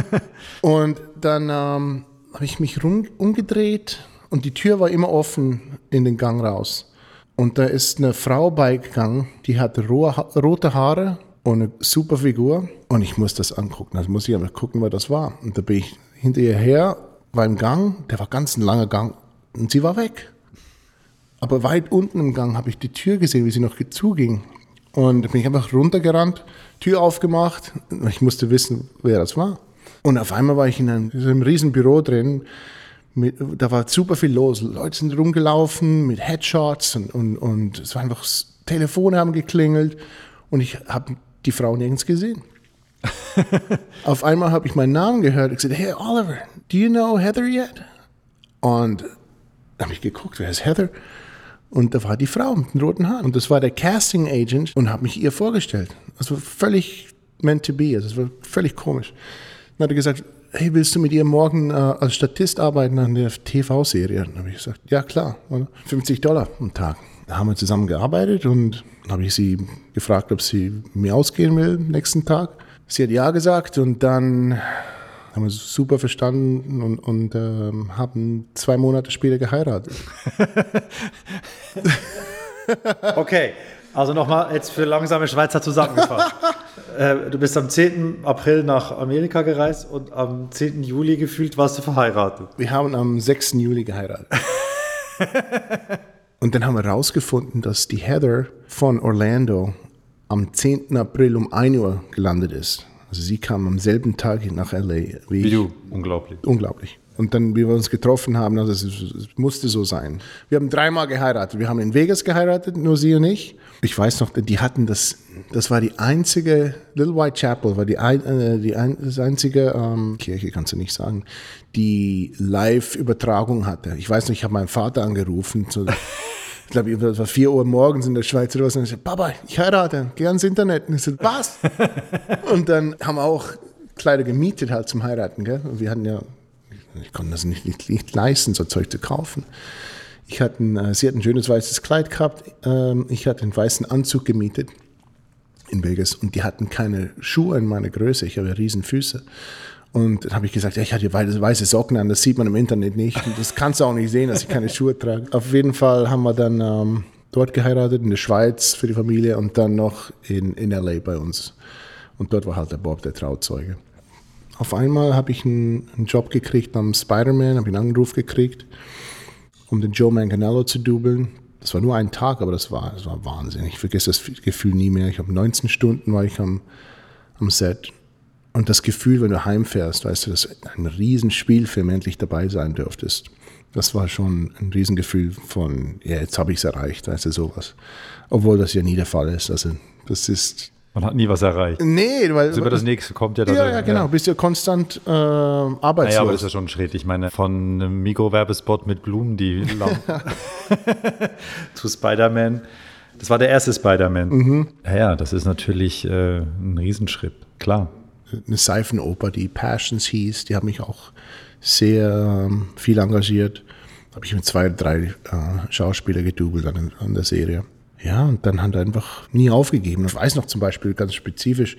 und dann ähm, habe ich mich rum, umgedreht und die Tür war immer offen in den Gang raus. Und da ist eine Frau beigegangen, die hat rote Haare und eine super Figur. Und ich muss das angucken. Also muss ich einfach gucken, wer das war. Und da bin ich hinter ihr her, war im Gang, der war ganz ein langer Gang, und sie war weg. Aber weit unten im Gang habe ich die Tür gesehen, wie sie noch zuging. Und da bin ich einfach runtergerannt, Tür aufgemacht. Ich musste wissen, wer das war. Und auf einmal war ich in einem, in einem riesen Büro drin. Mit, da war super viel los. Leute sind rumgelaufen mit Headshots und, und, und es war einfach, Telefone haben geklingelt und ich habe die Frau nirgends gesehen. auf einmal habe ich meinen Namen gehört. Ich gesagt, hey Oliver, do you know Heather yet? Und habe ich geguckt, wer ist Heather? Und da war die Frau mit den roten Haaren. Und das war der Casting Agent und habe mich ihr vorgestellt. Das war völlig meant to be. Also das war völlig komisch. Dann hat er gesagt, hey, willst du mit ihr morgen äh, als Statist arbeiten an der TV-Serie? Dann habe ich gesagt, ja klar, 50 Dollar am Tag. Da haben wir zusammen gearbeitet und dann habe ich sie gefragt, ob sie mir ausgehen will am nächsten Tag. Sie hat ja gesagt und dann haben wir super verstanden und, und ähm, haben zwei Monate später geheiratet. okay, also nochmal jetzt für langsame Schweizer zusammengefasst. äh, du bist am 10. April nach Amerika gereist und am 10. Juli gefühlt warst du verheiratet. Wir haben am 6. Juli geheiratet. und dann haben wir herausgefunden, dass die Heather von Orlando am 10. April um 1 Uhr gelandet ist. Also sie kam am selben Tag nach LA wie, wie du. Unglaublich. Unglaublich. Und dann, wie wir uns getroffen haben, also es, es, musste so sein. Wir haben dreimal geheiratet. Wir haben in Vegas geheiratet, nur sie und ich. Ich weiß noch, die hatten das, das war die einzige, Little White Chapel war die, ein, äh, die ein, das einzige ähm, Kirche, kannst du nicht sagen, die Live-Übertragung hatte. Ich weiß noch, ich habe meinen Vater angerufen. So, ich glaube, es war 4 Uhr morgens in der Schweiz oder was. Und ich sagte, Papa, ich heirate, geh ans Internet. Und ich sagte, was? und dann haben wir auch Kleider gemietet halt zum Heiraten. Gell? Und wir hatten ja, ich konnte das nicht, nicht, nicht leisten, so Zeug zu kaufen. Ich hatte ein, äh, sie hat ein schönes weißes Kleid gehabt. Ähm, ich hatte einen weißen Anzug gemietet in Vegas und die hatten keine Schuhe in meiner Größe. Ich habe riesen Füße. Und dann habe ich gesagt, ja, ich hatte weiße Socken an, das sieht man im Internet nicht. Und das kannst du auch nicht sehen, dass ich keine Schuhe trage. Auf jeden Fall haben wir dann ähm, dort geheiratet, in der Schweiz für die Familie und dann noch in, in LA bei uns. Und dort war halt der Bob der Trauzeuge. Auf einmal habe ich einen, einen, Job gekriegt am Spider-Man, habe einen Anruf gekriegt, um den Joe Manganiello zu dubeln. Das war nur ein Tag, aber das war, das war Wahnsinn. Ich vergesse das Gefühl nie mehr. Ich habe 19 Stunden war ich am, am Set und das Gefühl, wenn du heimfährst, weißt du, dass ein Riesenspielfilm endlich dabei sein dürftest. Das war schon ein Riesengefühl von, ja, jetzt habe ich es erreicht, weißt du, sowas. Obwohl das ja nie der Fall ist. Also, das ist. Man hat nie was erreicht. Nee, weil. Also über das nächste kommt ja dann. Ja, ja, genau. Ja. Bist ja konstant äh, arbeitslos. Naja, aber das ist ja schon schräg. Ich meine, von einem Mikrowerbespot mit Blumen, die zu Spider-Man. Das war der erste Spider-Man. Mhm. Ja, ja, das ist natürlich äh, ein Riesenschritt, klar eine Seifenoper, die Passions hieß. Die haben mich auch sehr ähm, viel engagiert. Habe ich mit zwei, drei äh, Schauspieler gedoubelt an, an, der Serie. Ja, und dann hat er einfach nie aufgegeben. Ich weiß noch zum Beispiel ganz spezifisch,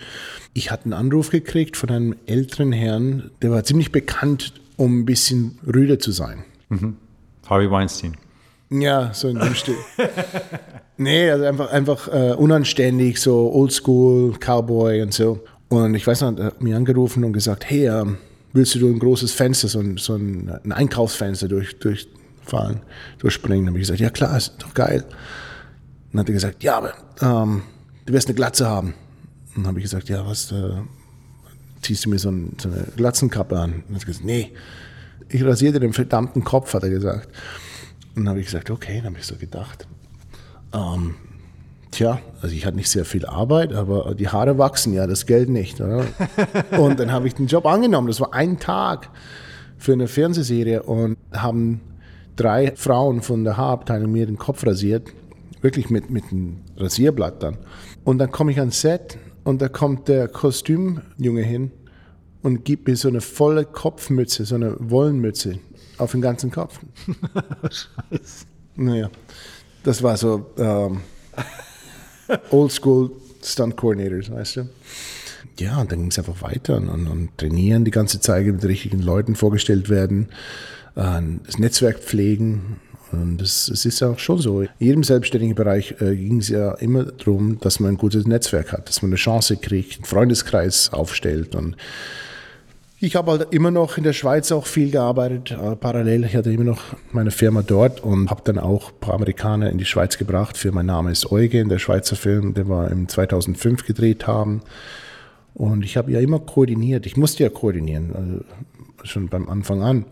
ich hatte einen Anruf gekriegt von einem älteren Herrn, der war ziemlich bekannt, um ein bisschen rüde zu sein. Mhm. Harvey Weinstein. Ja, so in dem Stil. nee, also einfach, einfach äh, unanständig, so oldschool, Cowboy und so. Und ich weiß noch, er hat mich angerufen und gesagt, hey, ähm, willst du ein großes Fenster, so ein, so ein, ein Einkaufsfenster durch, durchfahren, durchspringen? Dann habe ich gesagt, ja klar, ist doch geil. Dann hat er gesagt, ja, aber ähm, du wirst eine Glatze haben. Und dann habe ich gesagt, ja, was, äh, ziehst du mir so, ein, so, eine Glatzenkappe an? Und dann hat er gesagt, nee, ich rasiere dir den verdammten Kopf, hat er gesagt. Und dann habe ich gesagt, okay, dann habe ich so gedacht. Ähm, tja, also ich hatte nicht sehr viel Arbeit, aber die Haare wachsen ja, das Geld nicht. Oder? Und dann habe ich den Job angenommen. Das war ein Tag für eine Fernsehserie und haben drei Frauen von der Haarabteilung mir den Kopf rasiert. Wirklich mit, mit einem Rasierblatt dann. Und dann komme ich ans Set und da kommt der Kostümjunge hin und gibt mir so eine volle Kopfmütze, so eine Wollenmütze auf den ganzen Kopf. Scheiße. Naja, das war so ähm, Oldschool Stunt Coordinators, weißt du. Ja, und dann ging es einfach weiter und, und, und, trainieren die ganze Zeit, mit richtigen Leuten vorgestellt werden, äh, das Netzwerk pflegen. Und es ist auch schon so. In jedem selbstständigen Bereich äh, ging es ja immer darum, dass man ein gutes Netzwerk hat, dass man eine Chance kriegt, einen Freundeskreis aufstellt und ich habe halt immer noch in der Schweiz auch viel gearbeitet, äh, parallel. Ich hatte immer noch meine Firma dort und habe dann auch ein paar Amerikaner in die Schweiz gebracht für Mein Name ist Eugen, der Schweizer Film, den wir im 2005 gedreht haben. Und ich habe ja immer koordiniert. Ich musste ja koordinieren, also schon beim Anfang an.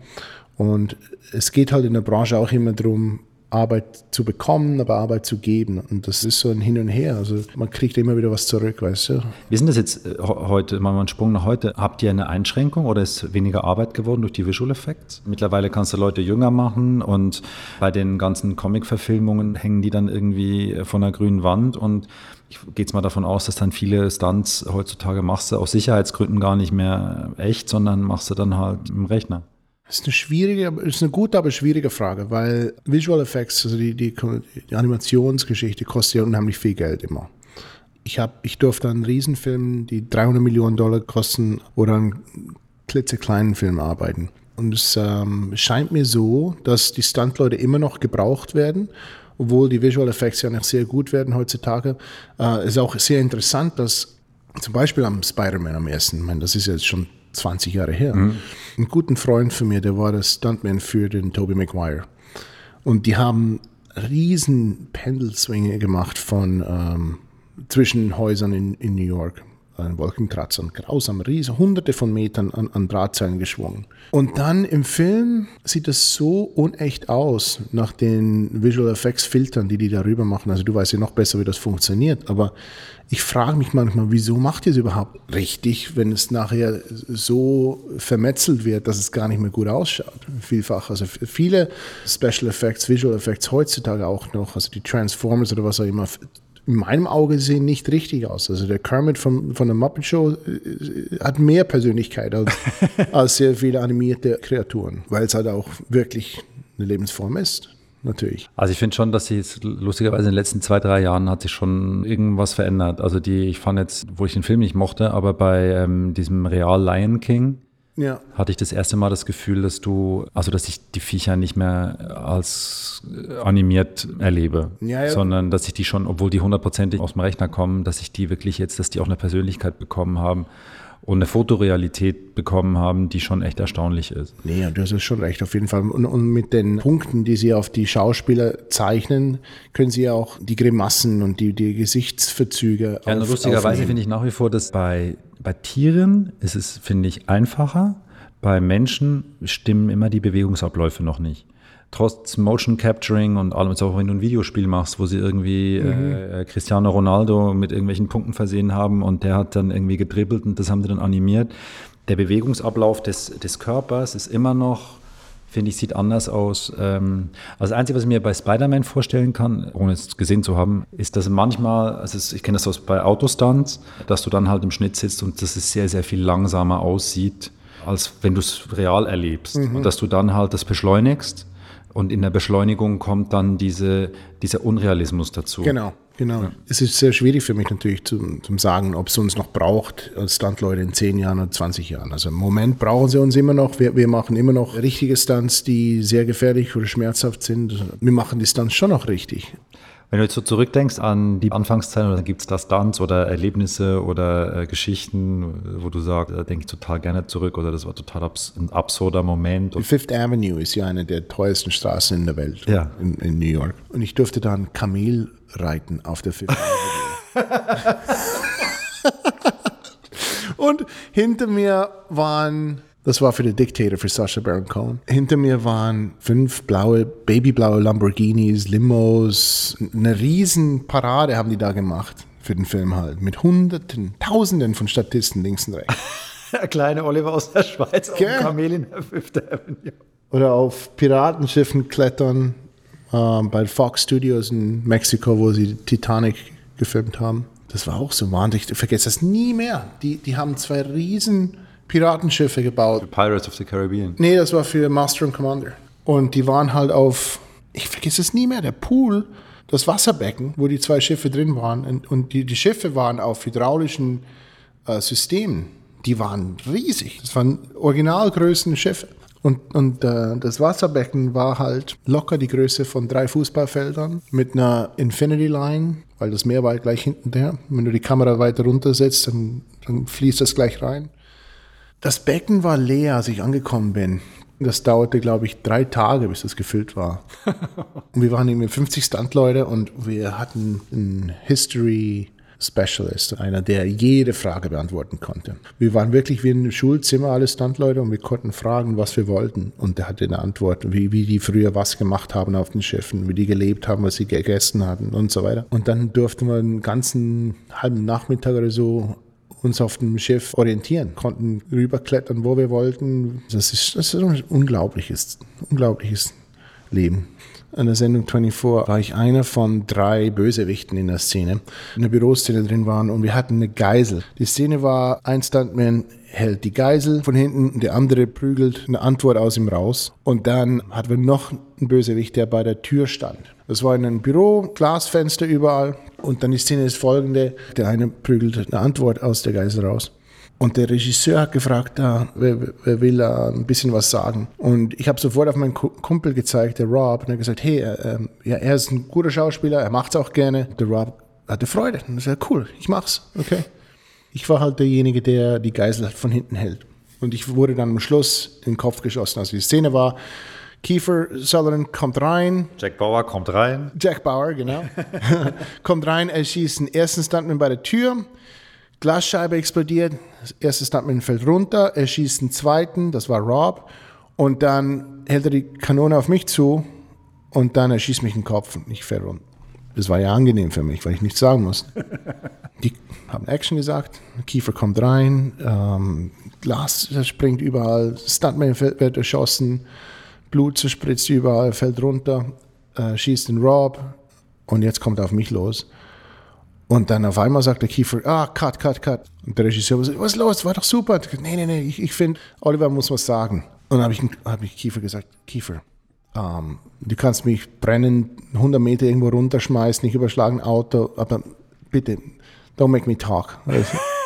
Und es geht halt in der Branche auch immer darum, Arbeit zu bekommen, aber Arbeit zu geben. Und das ist so ein Hin und Her. Also man kriegt immer wieder was zurück, weißt du. Wie sind das jetzt äh, heute, mal einen Sprung nach heute? Habt ihr eine Einschränkung oder ist weniger Arbeit geworden durch die Visual Effects? Mittlerweile kannst du Leute jünger machen und bei den ganzen Comic-Verfilmungen hängen die dann irgendwie von der grünen Wand und ich gehe jetzt mal davon aus, dass dann viele Stunts heutzutage machst du aus Sicherheitsgründen gar nicht mehr echt, sondern machst du dann halt im Rechner. Das ist eine schwierige, ist eine gute, aber schwierige Frage, weil Visual Effects, also die, die, die Animationsgeschichte, kostet ja unheimlich viel Geld immer. Ich, hab, ich durfte an Riesenfilmen, die 300 Millionen Dollar kosten, oder an klitzekleinen Filmen arbeiten. Und es ähm, scheint mir so, dass die Stuntleute immer noch gebraucht werden, obwohl die Visual Effects ja noch sehr gut werden heutzutage. Äh, es ist auch sehr interessant, dass zum Beispiel am Spider-Man am ersten, ich meine, das ist jetzt schon 20 Jahre her. Mhm. Ein guter Freund von mir, der war der Stuntman für den Tobey Maguire. Und die haben riesen Pendelswinge gemacht von ähm, zwischen Häusern in, in New York an Wolkenkratzern, grausam, riesig, hunderte von Metern an, an Drahtzeilen geschwungen. Und dann im Film sieht es so unecht aus, nach den Visual Effects Filtern, die die darüber machen. Also du weißt ja noch besser, wie das funktioniert, aber ich frage mich manchmal, wieso macht ihr es überhaupt richtig, wenn es nachher so vermetzelt wird, dass es gar nicht mehr gut ausschaut? Vielfach. Also viele Special Effects, Visual Effects heutzutage auch noch, also die Transformers oder was auch immer, in meinem Auge sehen nicht richtig aus. Also der Kermit von, von der Muppet Show äh, hat mehr Persönlichkeit als, als sehr viele animierte Kreaturen, weil es halt auch wirklich eine Lebensform ist. Natürlich. Also ich finde schon, dass sie jetzt lustigerweise in den letzten zwei, drei Jahren hat sich schon irgendwas verändert. Also die, ich fand jetzt, wo ich den Film nicht mochte, aber bei ähm, diesem Real Lion King, ja. hatte ich das erste Mal das Gefühl, dass du, also dass ich die Viecher nicht mehr als animiert erlebe, ja, ja. sondern dass ich die schon, obwohl die hundertprozentig aus dem Rechner kommen, dass ich die wirklich jetzt, dass die auch eine Persönlichkeit bekommen haben und eine Fotorealität bekommen haben, die schon echt erstaunlich ist. Nee, du hast schon recht, auf jeden Fall. Und, und, mit den Punkten, die sie auf die Schauspieler zeichnen, können sie ja auch die Grimassen und die, die Gesichtsverzüge. Ja, auf, lustigerweise finde ich nach wie vor, dass bei bei Tieren ist es, finde ich, einfacher. Bei Menschen stimmen immer die Bewegungsabläufe noch nicht. Trotz Motion Capturing und allem, auch wenn du ein Videospiel machst, wo sie irgendwie mhm. äh, Cristiano Ronaldo mit irgendwelchen Punkten versehen haben und der hat dann irgendwie gedribbelt und das haben sie dann animiert. Der Bewegungsablauf des, des Körpers ist immer noch finde ich, sieht anders aus. Ähm, also das Einzige, was ich mir bei Spider-Man vorstellen kann, ohne es gesehen zu haben, ist, dass manchmal, also ich kenne das aus bei Autostunts, dass du dann halt im Schnitt sitzt und dass es sehr, sehr viel langsamer aussieht, als wenn du es real erlebst. Mhm. Und dass du dann halt das beschleunigst Und in der Beschleunigung kommt dann diese, dieser Unrealismus dazu. Genau, genau. Ja. Es ist sehr schwierig für mich natürlich zu, zu sagen, ob es uns noch braucht als Standleute in 10 Jahren oder 20 Jahren. Also im Moment brauchen sie uns immer noch. Wir, wir machen immer noch richtige Stunts, die sehr gefährlich oder schmerzhaft sind. Wir machen die Stunts schon noch richtig. Wenn du jetzt so zurückdenkst an die Anfangszeit, dann gibt es da Stunts oder Erlebnisse oder äh, Geschichten, wo du sagst, da denke ich total gerne zurück oder das war total abs ein absurder Moment. Die Fifth Avenue ist ja eine der teuersten Straßen in der Welt ja. in, in New York. Und ich durfte da ein Kamel reiten auf der Fifth Avenue. Und hinter mir waren das war für den Dictator, für Sacha Baron Cohen. Hinter mir waren fünf blaue, babyblaue Lamborghinis, Limos. Eine riesen Parade haben die da gemacht für den Film halt. Mit Hunderten, Tausenden von Statisten links und rechts. der kleine Oliver aus der Schweiz auf Kamel in der Fifth Avenue. Oder auf Piratenschiffen klettern. Äh, bei Fox Studios in Mexiko, wo sie Titanic gefilmt haben. Das war auch so wahnsinnig. Ich vergesse das nie mehr. Die, die haben zwei riesen Piratenschiffe gebaut. Für Pirates of the Caribbean. Nee, das war für Master and Commander. Und die waren halt auf, ich vergesse es nie mehr, der Pool, das Wasserbecken, wo die zwei Schiffe drin waren. Und die, die Schiffe waren auf hydraulischen äh, Systemen. Die waren riesig. Das waren originalgrößten Schiffe. Und, und äh, das Wasserbecken war halt locker die Größe von drei Fußballfeldern mit einer Infinity Line, weil das Meer war gleich hinten der. Wenn du die Kamera weiter runtersetzt, dann, dann fließt das gleich rein. Das Becken war leer, als ich angekommen bin. Das dauerte, glaube ich, drei Tage, bis das gefüllt war. und wir waren irgendwie 50 Standleute und wir hatten einen History Specialist, einer, der jede Frage beantworten konnte. Wir waren wirklich wie in einem Schulzimmer, alle Standleute, und wir konnten fragen, was wir wollten. Und der hatte eine Antwort, wie, wie die früher was gemacht haben auf den Schiffen, wie die gelebt haben, was sie gegessen hatten und so weiter. Und dann durften wir einen ganzen halben Nachmittag oder so uns auf dem Schiff orientieren, konnten rüberklettern, wo wir wollten. Das ist, das ist ein unglaubliches, unglaubliches Leben. An der Sendung 24 war ich einer von drei Bösewichten in der Szene. In der Büroszene drin waren und wir hatten eine Geisel. Die Szene war, ein Stuntman hält die Geisel von hinten, der andere prügelt eine Antwort aus ihm raus. Und dann hatten wir noch einen Bösewicht, der bei der Tür stand. Das war in einem Büro, Glasfenster überall. Und dann die Szene ist folgende: Der eine prügelt eine Antwort aus der Geisel raus. Und der Regisseur hat gefragt, ah, wer, wer, will uh, ein bisschen was sagen. Und ich habe sofort auf meinen Kumpel gezeigt, der Rob, und er hat gesagt, hey, äh, ja, er ist ein guter Schauspieler, er macht es auch gerne. Der Rob hatte Freude. Und er sagt, cool, ich mach's, okay. Ich war halt derjenige, der die Geisel von hinten hält. Und ich wurde dann am Schluss in den Kopf geschossen. Also die Szene war, Kiefer Sutherland kommt rein. Jack Bauer kommt rein. Jack Bauer, genau. kommt rein, er schießt den ersten Stuntman bei der Tür. Glasscheibe explodiert. Das erste Stuntman fällt runter. Er schießt den zweiten, das war Rob. Und dann hält er die Kanone auf mich zu. Und dann erschießt mich den Kopf und ich fäll runter. Das war ja angenehm für mich, weil ich nichts sagen musste. Die haben Action gesagt. Kiefer kommt rein. Ähm, Glas springt überall. Stuntman wird erschossen. Blut zerspritzt überall, fällt runter, äh, schießt den Rob und jetzt kommt er auf mich los. Und dann auf einmal sagt der Kiefer, ah, cut, cut, cut. Und der Regisseur sagt, was ist los, war doch super. Nee, nee, nee, ich, ich finde, Oliver muss was sagen. Und dann habe ich, hab ich Kiefer gesagt, Kiefer, ähm, du kannst mich brennen, 100 Meter irgendwo runterschmeißen, ich überschlage ein Auto, aber bitte, don't make me talk.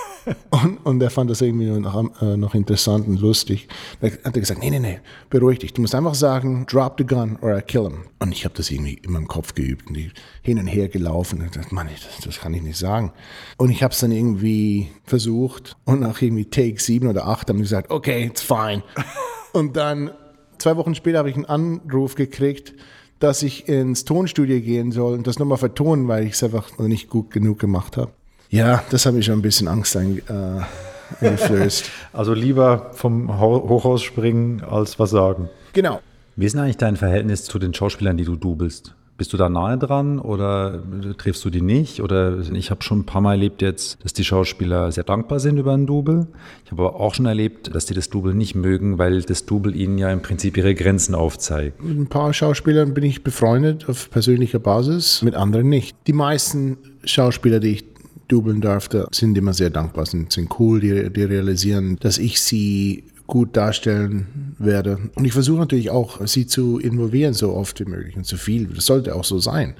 Und, und er fand das irgendwie noch, äh, noch interessant und lustig. Da hat er gesagt, nee, nee, nee, beruhig dich. Du musst einfach sagen, drop the gun or I kill him. Und ich habe das irgendwie in meinem Kopf geübt und hin und her gelaufen. Und dachte, Mann, das, das kann ich nicht sagen. Und ich habe es dann irgendwie versucht und nach irgendwie Take 7 oder 8 haben gesagt, okay, it's fine. und dann zwei Wochen später habe ich einen Anruf gekriegt, dass ich ins Tonstudio gehen soll und das nochmal vertonen, weil ich es einfach nicht gut genug gemacht habe. Ja, das habe ich schon ein bisschen Angst ein, äh, eingeflößt. also lieber vom Hochhaus springen als was sagen. Genau. Wie ist denn eigentlich dein Verhältnis zu den Schauspielern, die du dubelst? Bist du da nahe dran oder triffst du die nicht? Oder ich habe schon ein paar Mal erlebt jetzt, dass die Schauspieler sehr dankbar sind über ein Double. Ich habe aber auch schon erlebt, dass die das Double nicht mögen, weil das Double ihnen ja im Prinzip ihre Grenzen aufzeigt. Mit ein paar Schauspielern bin ich befreundet auf persönlicher Basis, mit anderen nicht. Die meisten Schauspieler, die ich dubeln durfte, sind immer sehr dankbar, sind, sind cool, die, die realisieren, dass ich sie gut darstellen werde. Und ich versuche natürlich auch, sie zu involvieren, so oft wie möglich und so viel. Das sollte auch so sein.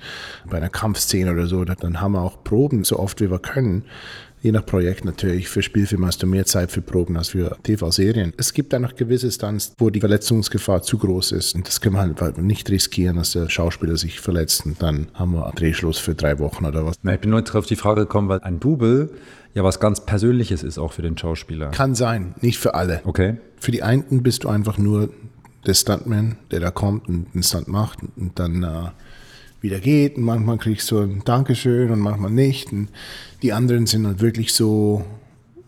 Bei einer Kampfszene oder so, dann haben wir auch Proben, so oft wie wir können. Je nach Projekt natürlich. Für Spielfilme hast du mehr Zeit für Proben als für TV-Serien. Es gibt da noch gewisse Stunts, wo die Verletzungsgefahr zu groß ist. Und das können wir halt nicht riskieren, dass der Schauspieler sich verletzt. Und dann haben wir einen Drehschluss für drei Wochen oder was. Na, ich bin nur auf die Frage gekommen, weil ein Double ja was ganz Persönliches ist auch für den Schauspieler. Kann sein, nicht für alle. Okay. Für die einen bist du einfach nur der Stuntman, der da kommt und einen Stunt macht und dann äh, wieder geht. Und manchmal kriegst du ein Dankeschön und manchmal nicht. Und die anderen sind halt wirklich so,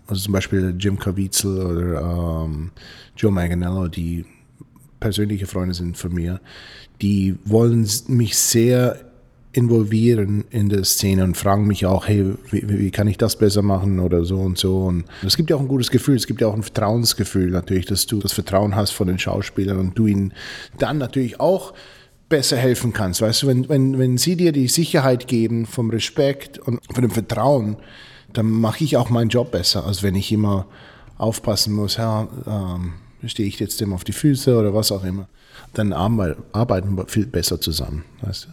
also zum Beispiel Jim Caviezel oder ähm, Joe Manganiello, die persönliche Freunde sind von mir, die wollen mich sehr involvieren in der Szene und fragen mich auch, hey, wie, wie, kann ich das besser machen oder so und so. Und es gibt ja auch ein gutes Gefühl, es gibt ja auch ein Vertrauensgefühl natürlich, dass du das Vertrauen hast von den Schauspielern und du ihnen dann natürlich auch besser helfen kannst. Weißt du, wenn, wenn, wenn sie dir die Sicherheit geben vom Respekt und von dem Vertrauen, dann mache ich auch meinen Job besser, als wenn ich immer aufpassen muss, ja, ähm, stehe ich jetzt dem auf die Füße oder was auch immer. Dann arbeiten wir viel besser zusammen. Weißt du?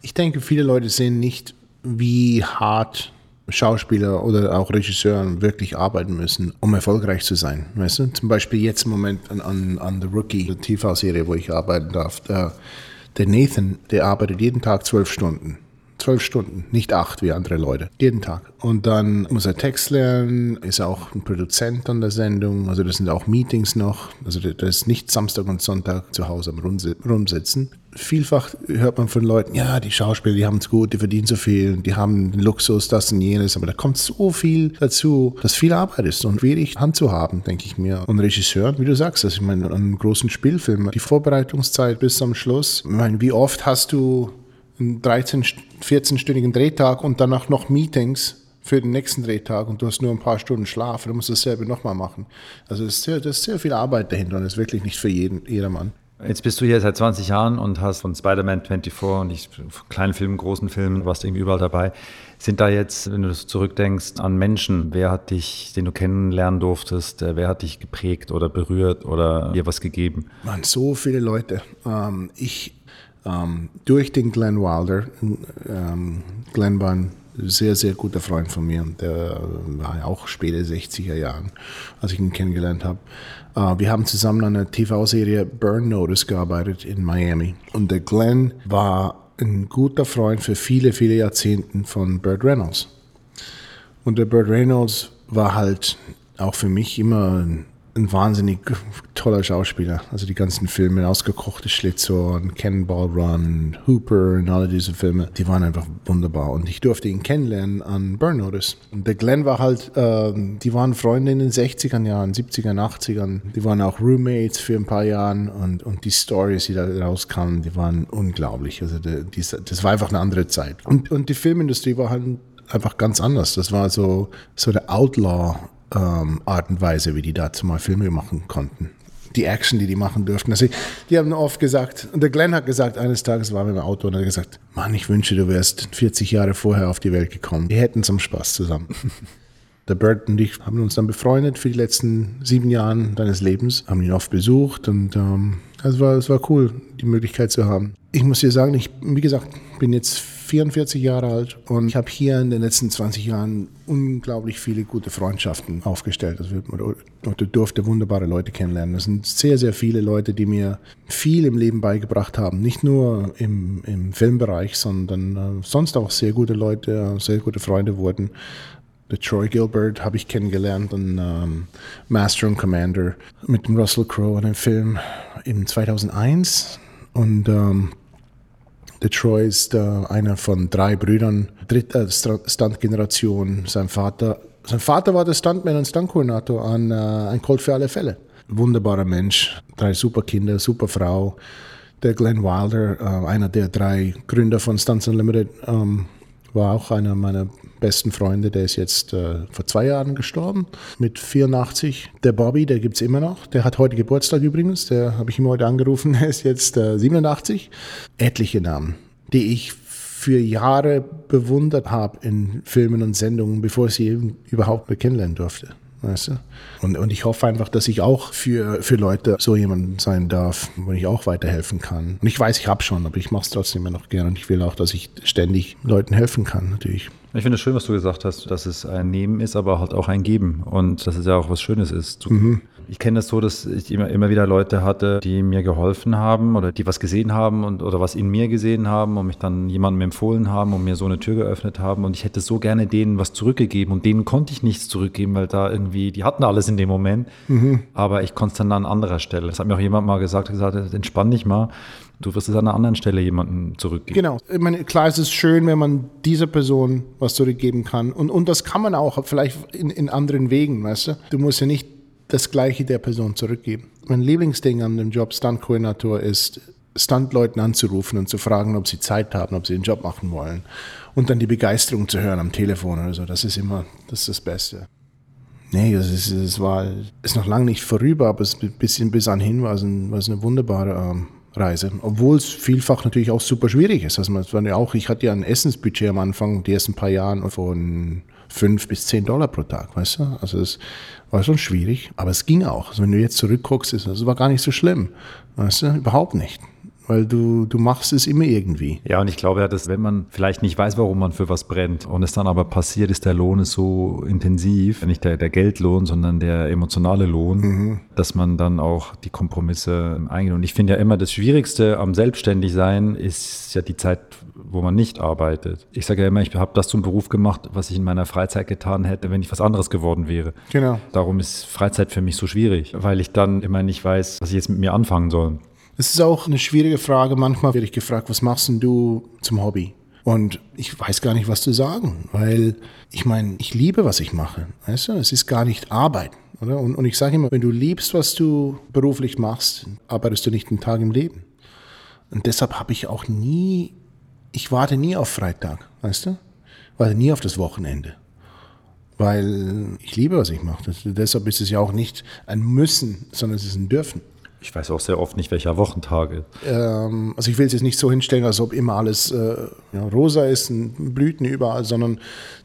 Ich denke, viele Leute sehen nicht, wie hart Schauspieler oder auch Regisseuren wirklich arbeiten müssen, um erfolgreich zu sein. Weißt du? Zum Beispiel jetzt im Moment an, an, an The Rookie, der TV-Serie, wo ich arbeiten darf. Der, der Nathan, der arbeitet jeden Tag zwölf Stunden. Zwölf Stunden, nicht acht wie andere Leute. Jeden Tag. Und dann muss er Text lernen, ist auch ein Produzent an der Sendung. Also das sind auch Meetings noch. Also das ist nicht Samstag und Sonntag zu Hause am Rumsitzen. Vielfach hört man von Leuten, ja, die Schauspieler, die haben es gut, die verdienen so viel, die haben den Luxus, das und jenes. Aber da kommt so viel dazu, dass viel Arbeit ist und schwierig handzuhaben, denke ich mir. Und Regisseur, wie du sagst, also ich meine, an großen Spielfilm, die Vorbereitungszeit bis zum Schluss. Ich meine, wie oft hast du einen 13, 14-stündigen Drehtag und danach noch Meetings für den nächsten Drehtag und du hast nur ein paar Stunden Schlaf, du musst dasselbe nochmal machen. Also es ist, sehr, das ist sehr viel Arbeit dahinter und ist wirklich nicht für jeden, jedermann. Jetzt bist du hier seit 20 Jahren und hast von Spider-Man 24 und ich, kleinen Filmen, großen Filmen, warst irgendwie überall dabei. Sind da jetzt, wenn du zurückdenkst, an Menschen, wer hat dich, den du kennenlernen durftest, äh, wer hat dich geprägt oder berührt oder dir was gegeben? Man, so viele Leute. Ähm, ich ähm, durch den Glenn Wilder. Ähm, Glenn war ein sehr, sehr guter Freund von mir der war ja auch später 60er Jahren, als ich ihn kennengelernt habe. Äh, wir haben zusammen an einer TV-Serie Burn Notice gearbeitet in Miami und der Glenn war ein guter Freund für viele, viele Jahrzehnte von Burt Reynolds. Und der Burt Reynolds war halt auch für mich immer ein ein wahnsinnig toller Schauspieler. Also die ganzen Filme, Ausgekochte Schlitzohren, Cannonball Run, Hooper und alle diese Filme, die waren einfach wunderbar. Und ich durfte ihn kennenlernen an Burn Notice. Und der Glenn war halt, äh, die waren Freunde in den 60er Jahren, 70ern, 80ern. Die waren auch Roommates für ein paar Jahren und, und die Stories, die da rauskamen, die waren unglaublich. Also die, die, das war einfach eine andere Zeit. Und, und die Filmindustrie war halt einfach ganz anders. Das war so, so der Outlaw ähm, Art und Weise, wie die dazu mal Filme machen konnten. Die Action, die die machen durften. Also, die haben oft gesagt, und der Glenn hat gesagt, eines Tages waren wir im Auto und hat gesagt, Mann, ich wünsche, du wärst 40 Jahre vorher auf die Welt gekommen. Wir hätten zum Spaß zusammen. Der Bert und ich haben uns dann befreundet für die letzten sieben Jahre deines Lebens, haben ihn oft besucht und ähm, es, war, es war cool, die Möglichkeit zu haben. Ich muss dir sagen, ich, wie gesagt, bin jetzt 44 Jahre alt und ich habe hier in den letzten 20 Jahren unglaublich viele gute Freundschaften aufgestellt. Also ich durfte wunderbare Leute kennenlernen. Das sind sehr, sehr viele Leute, die mir viel im Leben beigebracht haben. Nicht nur im, im Filmbereich, sondern äh, sonst auch sehr gute Leute, sehr gute Freunde wurden. Der Troy Gilbert habe ich kennengelernt und ähm, Master and Commander mit dem Russell Crowe in einem Film im 2001 und ähm, der Troy ist äh, einer von drei Brüdern, dritter Stuntgeneration. Sein Vater, sein Vater war der Stuntman und Stuntkoordinator an äh, Ein Colt für alle Fälle. Wunderbarer Mensch, drei super Kinder, super Frau. Der Glenn Wilder, äh, einer der drei Gründer von Stunts Unlimited, ähm, war auch einer meiner besten Freunde, der ist jetzt äh, vor zwei Jahren gestorben, mit 84. Der Bobby, der gibt es immer noch. Der hat heute Geburtstag übrigens, der habe ich ihm heute angerufen, er ist jetzt äh, 87. Etliche Namen, die ich für Jahre bewundert habe in Filmen und Sendungen, bevor ich sie überhaupt kennenlernen durfte. Weißt du? und, und ich hoffe einfach, dass ich auch für, für Leute so jemand sein darf, wo ich auch weiterhelfen kann. Und ich weiß, ich habe schon, aber ich mache es trotzdem immer noch gerne. Und ich will auch, dass ich ständig Leuten helfen kann, natürlich. Ich finde es schön, was du gesagt hast, dass es ein Nehmen ist, aber halt auch ein Geben. Und dass es ja auch was Schönes ist. Mhm. Ich kenne das so, dass ich immer, immer wieder Leute hatte, die mir geholfen haben oder die was gesehen haben und, oder was in mir gesehen haben und mich dann jemandem empfohlen haben und mir so eine Tür geöffnet haben. Und ich hätte so gerne denen was zurückgegeben und denen konnte ich nichts zurückgeben, weil da irgendwie, die hatten alles in dem Moment. Mhm. Aber ich konnte es dann an anderer Stelle. Das hat mir auch jemand mal gesagt, gesagt, entspann dich mal. Du wirst es an einer anderen Stelle jemandem zurückgeben. Genau. Ich meine, klar, es ist schön, wenn man dieser Person was zurückgeben kann. Und, und das kann man auch, vielleicht in, in anderen Wegen, weißt du? Du musst ja nicht das Gleiche der Person zurückgeben. Mein Lieblingsding an dem Job Stunt-Koordinator ist, Stuntleuten anzurufen und zu fragen, ob sie Zeit haben, ob sie den Job machen wollen. Und dann die Begeisterung zu hören am Telefon oder so. Das ist immer, das ist das Beste. Nee, es, ist, es war, ist noch lange nicht vorüber, aber es bisschen bis anhin war es, ein, war es eine wunderbare ähm, Reise. Obwohl es vielfach natürlich auch super schwierig ist. Also man, ja auch, ich hatte ja ein Essensbudget am Anfang, die ersten paar Jahren von fünf bis zehn Dollar pro Tag, weißt du? Also es war schon schwierig, aber es ging auch. Also wenn du jetzt zurückguckst, ist es war gar nicht so schlimm, weißt du? Überhaupt nicht weil du, du machst es immer irgendwie. Ja, und ich glaube ja, dass wenn man vielleicht nicht weiß, warum man für was brennt und es dann aber passiert, ist der Lohn so intensiv, nicht der, der Geldlohn, sondern der emotionale Lohn, mhm. dass man dann auch die Kompromisse eingeht. Und ich finde ja immer, das Schwierigste am Selbstständigsein ist ja die Zeit, wo man nicht arbeitet. Ich sage ja immer, ich habe das zum Beruf gemacht, was ich in meiner Freizeit getan hätte, wenn ich was anderes geworden wäre. Genau. Darum ist Freizeit für mich so schwierig, weil ich dann immer nicht weiß, was ich jetzt mit mir anfangen soll. Es ist auch eine schwierige Frage. Manchmal werde ich gefragt, was machst denn du zum Hobby? Und ich weiß gar nicht, was zu sagen, weil ich meine, ich liebe, was ich mache. Weißt du? Es ist gar nicht Arbeit. Oder? Und, und ich sage immer, wenn du liebst, was du beruflich machst, arbeitest du nicht einen Tag im Leben. Und deshalb habe ich auch nie ich warte nie auf Freitag, weißt du? Warte nie auf das Wochenende. Weil ich liebe, was ich mache. deshalb ist es ja auch nicht ein Müssen, sondern es ist ein Dürfen. Ich weiß auch sehr oft nicht, welcher Wochentag ist. Ähm, also ich will es jetzt nicht so hinstellen, als ob immer alles äh, ja, rosa ist, Blüten überall, sondern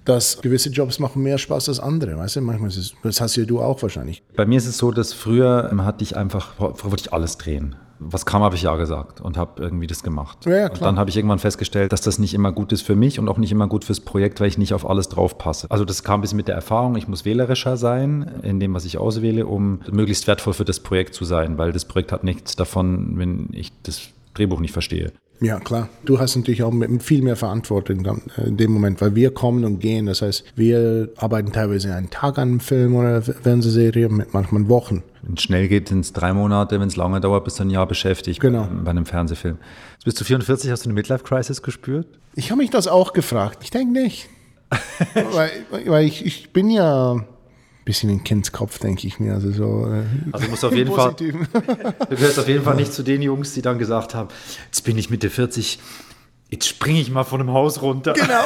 dass gewisse Jobs machen mehr Spaß als andere. Weißt du, manchmal ist es, das hast ja du auch wahrscheinlich. Bei mir ist es so, dass früher ähm, hatte ich einfach, wollte ich alles drehen was kam, habe ich ja gesagt und habe irgendwie das gemacht. Ja, ja, und dann habe ich irgendwann festgestellt, dass das nicht immer gut ist für mich und auch nicht immer gut fürs Projekt, weil ich nicht auf alles drauf passe. Also das kam ein bisschen mit der Erfahrung, ich muss wählerischer sein in dem, was ich auswähle, um möglichst wertvoll für das Projekt zu sein, weil das Projekt hat nichts davon, wenn ich das Drehbuch nicht verstehe. Ja, klar. Du hast natürlich auch viel mehr Verantwortung äh, in dem Moment, weil wir kommen und gehen. Das heißt, wir arbeiten teilweise einen Tag an einem Film oder Fernsehserie, manchmal Wochen. Wenn es schnell geht, sind es drei Monate. Wenn es lange dauert, bist du ein Jahr beschäftigt genau. bei einem Fernsehfilm. Jetzt bist du 44, hast du eine Midlife-Crisis gespürt? Ich habe mich das auch gefragt. Ich denke nicht. weil, weil ich, ich bin ja bisschen in Kindskopf, denke ich mir. Also, so, äh, also du musst auf jeden Fall, du gehörst auf jeden Fall nicht zu den Jungs, die dann gesagt haben, jetzt bin ich Mitte 40, jetzt springe ich mal von einem Haus runter. Genau.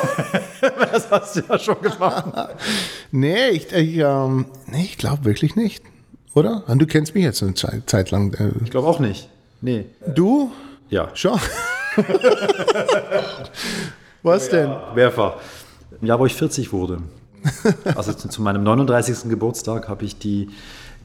das hast du ja schon gemacht. nee, ich, ich, ähm, nee, ich glaube wirklich nicht. Oder? Du kennst mich jetzt eine Zeit, Zeit lang. Äh, ich glaube auch nicht. Nee. Du? Ja. Schon? Was denn? mehrfach. Im Jahr, wo ich 40 wurde. Also zu meinem 39. Geburtstag habe ich die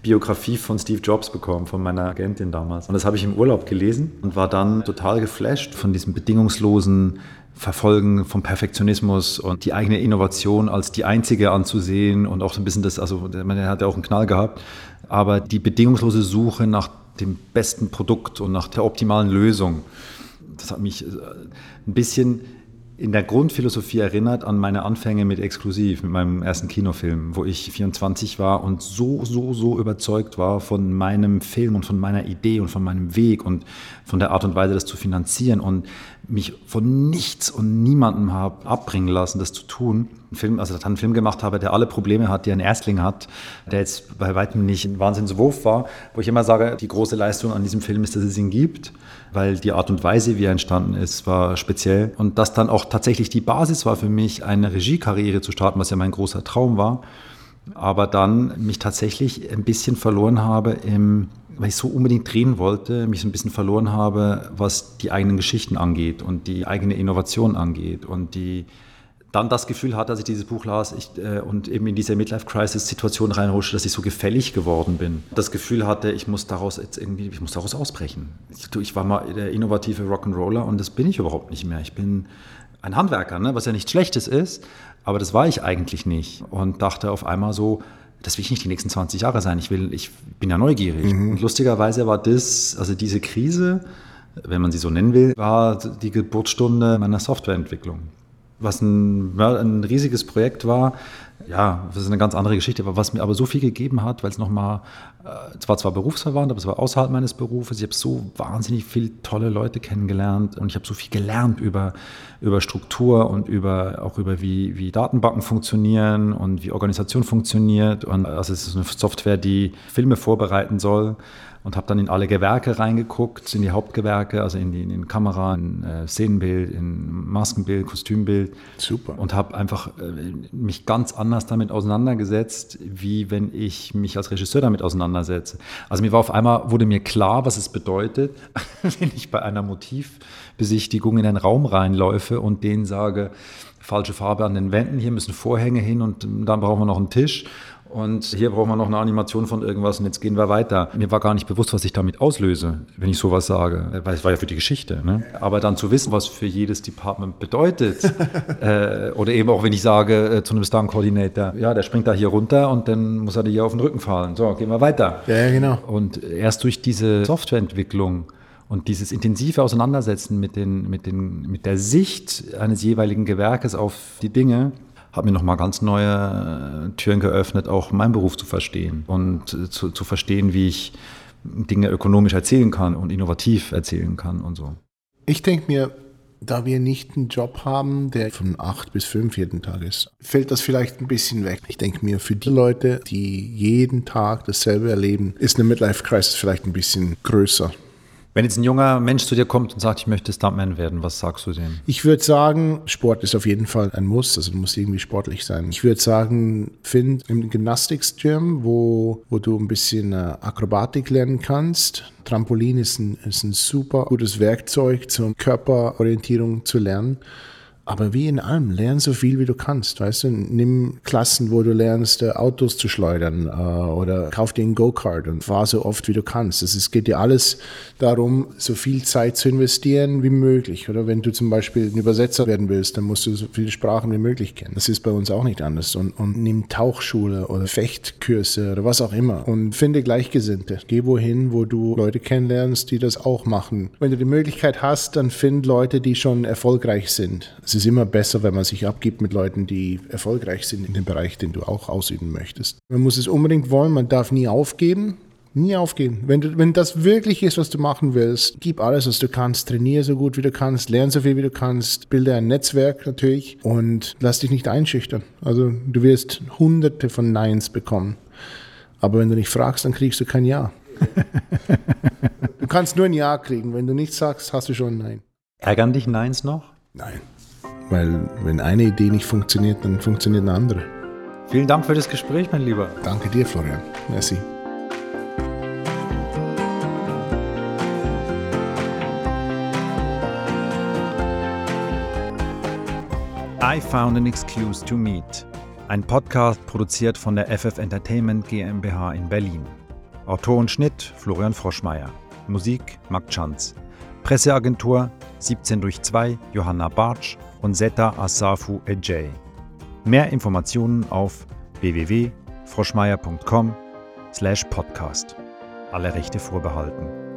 Biografie von Steve Jobs bekommen, von meiner Agentin damals. Und das habe ich im Urlaub gelesen und war dann total geflasht von diesem bedingungslosen Verfolgen vom Perfektionismus und die eigene Innovation als die einzige anzusehen und auch so ein bisschen das, also man hat ja auch einen Knall gehabt, aber die bedingungslose Suche nach dem besten Produkt und nach der optimalen Lösung, das hat mich äh, ein bisschen in der Grundphilosophie erinnert an meine Anfänge mit Exklusiv, mit meinem ersten Kinofilm, wo ich 24 war und so, so, so überzeugt war von meinem Film und von meiner Idee und von meinem Weg und von der Art und Weise, das zu finanzieren. Und mich von nichts und niemandem habe abbringen lassen, das zu tun. Ein Film, also einen Film gemacht habe, der alle Probleme hat, die ein Erstling hat, der jetzt bei weitem nicht ein Wahnsinnswurf war, wo ich immer sage, die große Leistung an diesem Film ist, dass es ihn gibt weil die Art und Weise, wie er entstanden ist, war speziell. Und das dann auch tatsächlich die Basis war für mich, eine Regiekarriere zu starten, was ja mein großer Traum war. Aber dann mich tatsächlich ein bisschen verloren habe im weil ich so unbedingt drehen wollte, mich so ein bisschen verloren habe, was die eigenen Geschichten angeht und die eigene Innovation angeht und die dann das Gefühl hatte, als ich dieses Buch las ich, äh, und eben in diese Midlife-Crisis-Situation reinrutschte, dass ich so gefällig geworden bin. Das Gefühl hatte, ich muss daraus jetzt irgendwie, ich muss daraus ausbrechen. Ich, ich war mal der innovative Rock'n'Roller und das bin ich überhaupt nicht mehr. Ich bin ein Handwerker, ne? was ja nichts Schlechtes ist, aber das war ich eigentlich nicht. Und dachte auf einmal so, das will ich nicht die nächsten 20 Jahre sein. Ich will, ich bin ja neugierig. Mhm. Und lustigerweise war das, also diese Krise, wenn man sie so nennen will, war die Geburtsstunde meiner Softwareentwicklung was ein, ein riesiges Projekt war. Ja, das ist eine ganz andere Geschichte, was mir aber so viel gegeben hat, weil es nochmal, äh, zwar zwar berufsverwandt, aber es war außerhalb meines Berufes. Ich habe so wahnsinnig viele tolle Leute kennengelernt und ich habe so viel gelernt über, über Struktur und über, auch über wie, wie Datenbanken funktionieren und wie Organisation funktioniert. Und also es ist eine Software, die Filme vorbereiten soll und habe dann in alle Gewerke reingeguckt, in die Hauptgewerke, also in die, in Kamera, in äh, Szenenbild, in Maskenbild, Kostümbild. Super. Und habe einfach äh, mich ganz anders damit auseinandergesetzt, wie wenn ich mich als Regisseur damit auseinandersetze. Also mir war auf einmal, wurde mir klar, was es bedeutet, wenn ich bei einer Motivbesichtigung in einen Raum reinläufe und denen sage, falsche Farbe an den Wänden, hier müssen Vorhänge hin und dann brauchen wir noch einen Tisch und hier brauchen wir noch eine Animation von irgendwas und jetzt gehen wir weiter. Mir war gar nicht bewusst, was ich damit auslöse, wenn ich sowas sage, weil es war ja für die Geschichte. Ne? Aber dann zu wissen, was für jedes Department bedeutet, äh, oder eben auch wenn ich sage äh, zu einem Star Coordinator, ja, der springt da hier runter und dann muss er dir hier auf den Rücken fallen. So, gehen wir weiter. Ja, ja genau. Und erst durch diese Softwareentwicklung und dieses intensive Auseinandersetzen mit, den, mit, den, mit der Sicht eines jeweiligen Gewerkes auf die Dinge, hat mir nochmal ganz neue äh, Türen geöffnet, auch meinen Beruf zu verstehen und äh, zu, zu verstehen, wie ich Dinge ökonomisch erzählen kann und innovativ erzählen kann und so. Ich denke mir, da wir nicht einen Job haben, der von acht bis fünf jeden Tag ist, fällt das vielleicht ein bisschen weg. Ich denke mir, für die Leute, die jeden Tag dasselbe erleben, ist eine Midlife-Crisis vielleicht ein bisschen größer. Wenn jetzt ein junger Mensch zu dir kommt und sagt, ich möchte Stuntman werden, was sagst du dem? Ich würde sagen, Sport ist auf jeden Fall ein Muss, also du musst irgendwie sportlich sein. Ich würde sagen, find im Gymnastics-Gym, wo, wo du ein bisschen äh, Akrobatik lernen kannst. Trampolin ist ein, ist ein super gutes Werkzeug zur Körperorientierung zu lernen. Aber wie in allem, lern so viel wie du kannst. Weißt du, nimm Klassen, wo du lernst, äh, Autos zu schleudern äh, oder kauf dir einen Go-Kart und fahr so oft wie du kannst. Es geht dir alles darum, so viel Zeit zu investieren wie möglich. Oder wenn du zum Beispiel ein Übersetzer werden willst, dann musst du so viele Sprachen wie möglich kennen. Das ist bei uns auch nicht anders. Und, und nimm Tauchschule oder Fechtkurse oder was auch immer und finde Gleichgesinnte. Geh wohin, wo du Leute kennenlernst, die das auch machen. Wenn du die Möglichkeit hast, dann find Leute, die schon erfolgreich sind. Es ist immer besser, wenn man sich abgibt mit Leuten, die erfolgreich sind in dem Bereich, den du auch ausüben möchtest. Man muss es unbedingt wollen, man darf nie aufgeben. Nie aufgeben. Wenn, du, wenn das wirklich ist, was du machen willst, gib alles, was du kannst. Trainiere so gut, wie du kannst. Lerne so viel, wie du kannst. Bilde ein Netzwerk natürlich und lass dich nicht einschüchtern. Also du wirst hunderte von Neins bekommen. Aber wenn du nicht fragst, dann kriegst du kein Ja. du kannst nur ein Ja kriegen. Wenn du nichts sagst, hast du schon ein Nein. Ärgern dich Neins noch? Nein. Weil wenn eine Idee nicht funktioniert, dann funktioniert eine andere. Vielen Dank für das Gespräch, mein Lieber. Danke dir, Florian. Merci. I Found an Excuse to Meet. Ein Podcast produziert von der FF Entertainment GmbH in Berlin. Autor und Schnitt Florian Froschmeier. Musik Marc Schanz. Presseagentur 17 durch 2 Johanna Bartsch und Zeta Asafu Ejay. Mehr Informationen auf www.froschmeier.com slash podcast. Alle Rechte vorbehalten.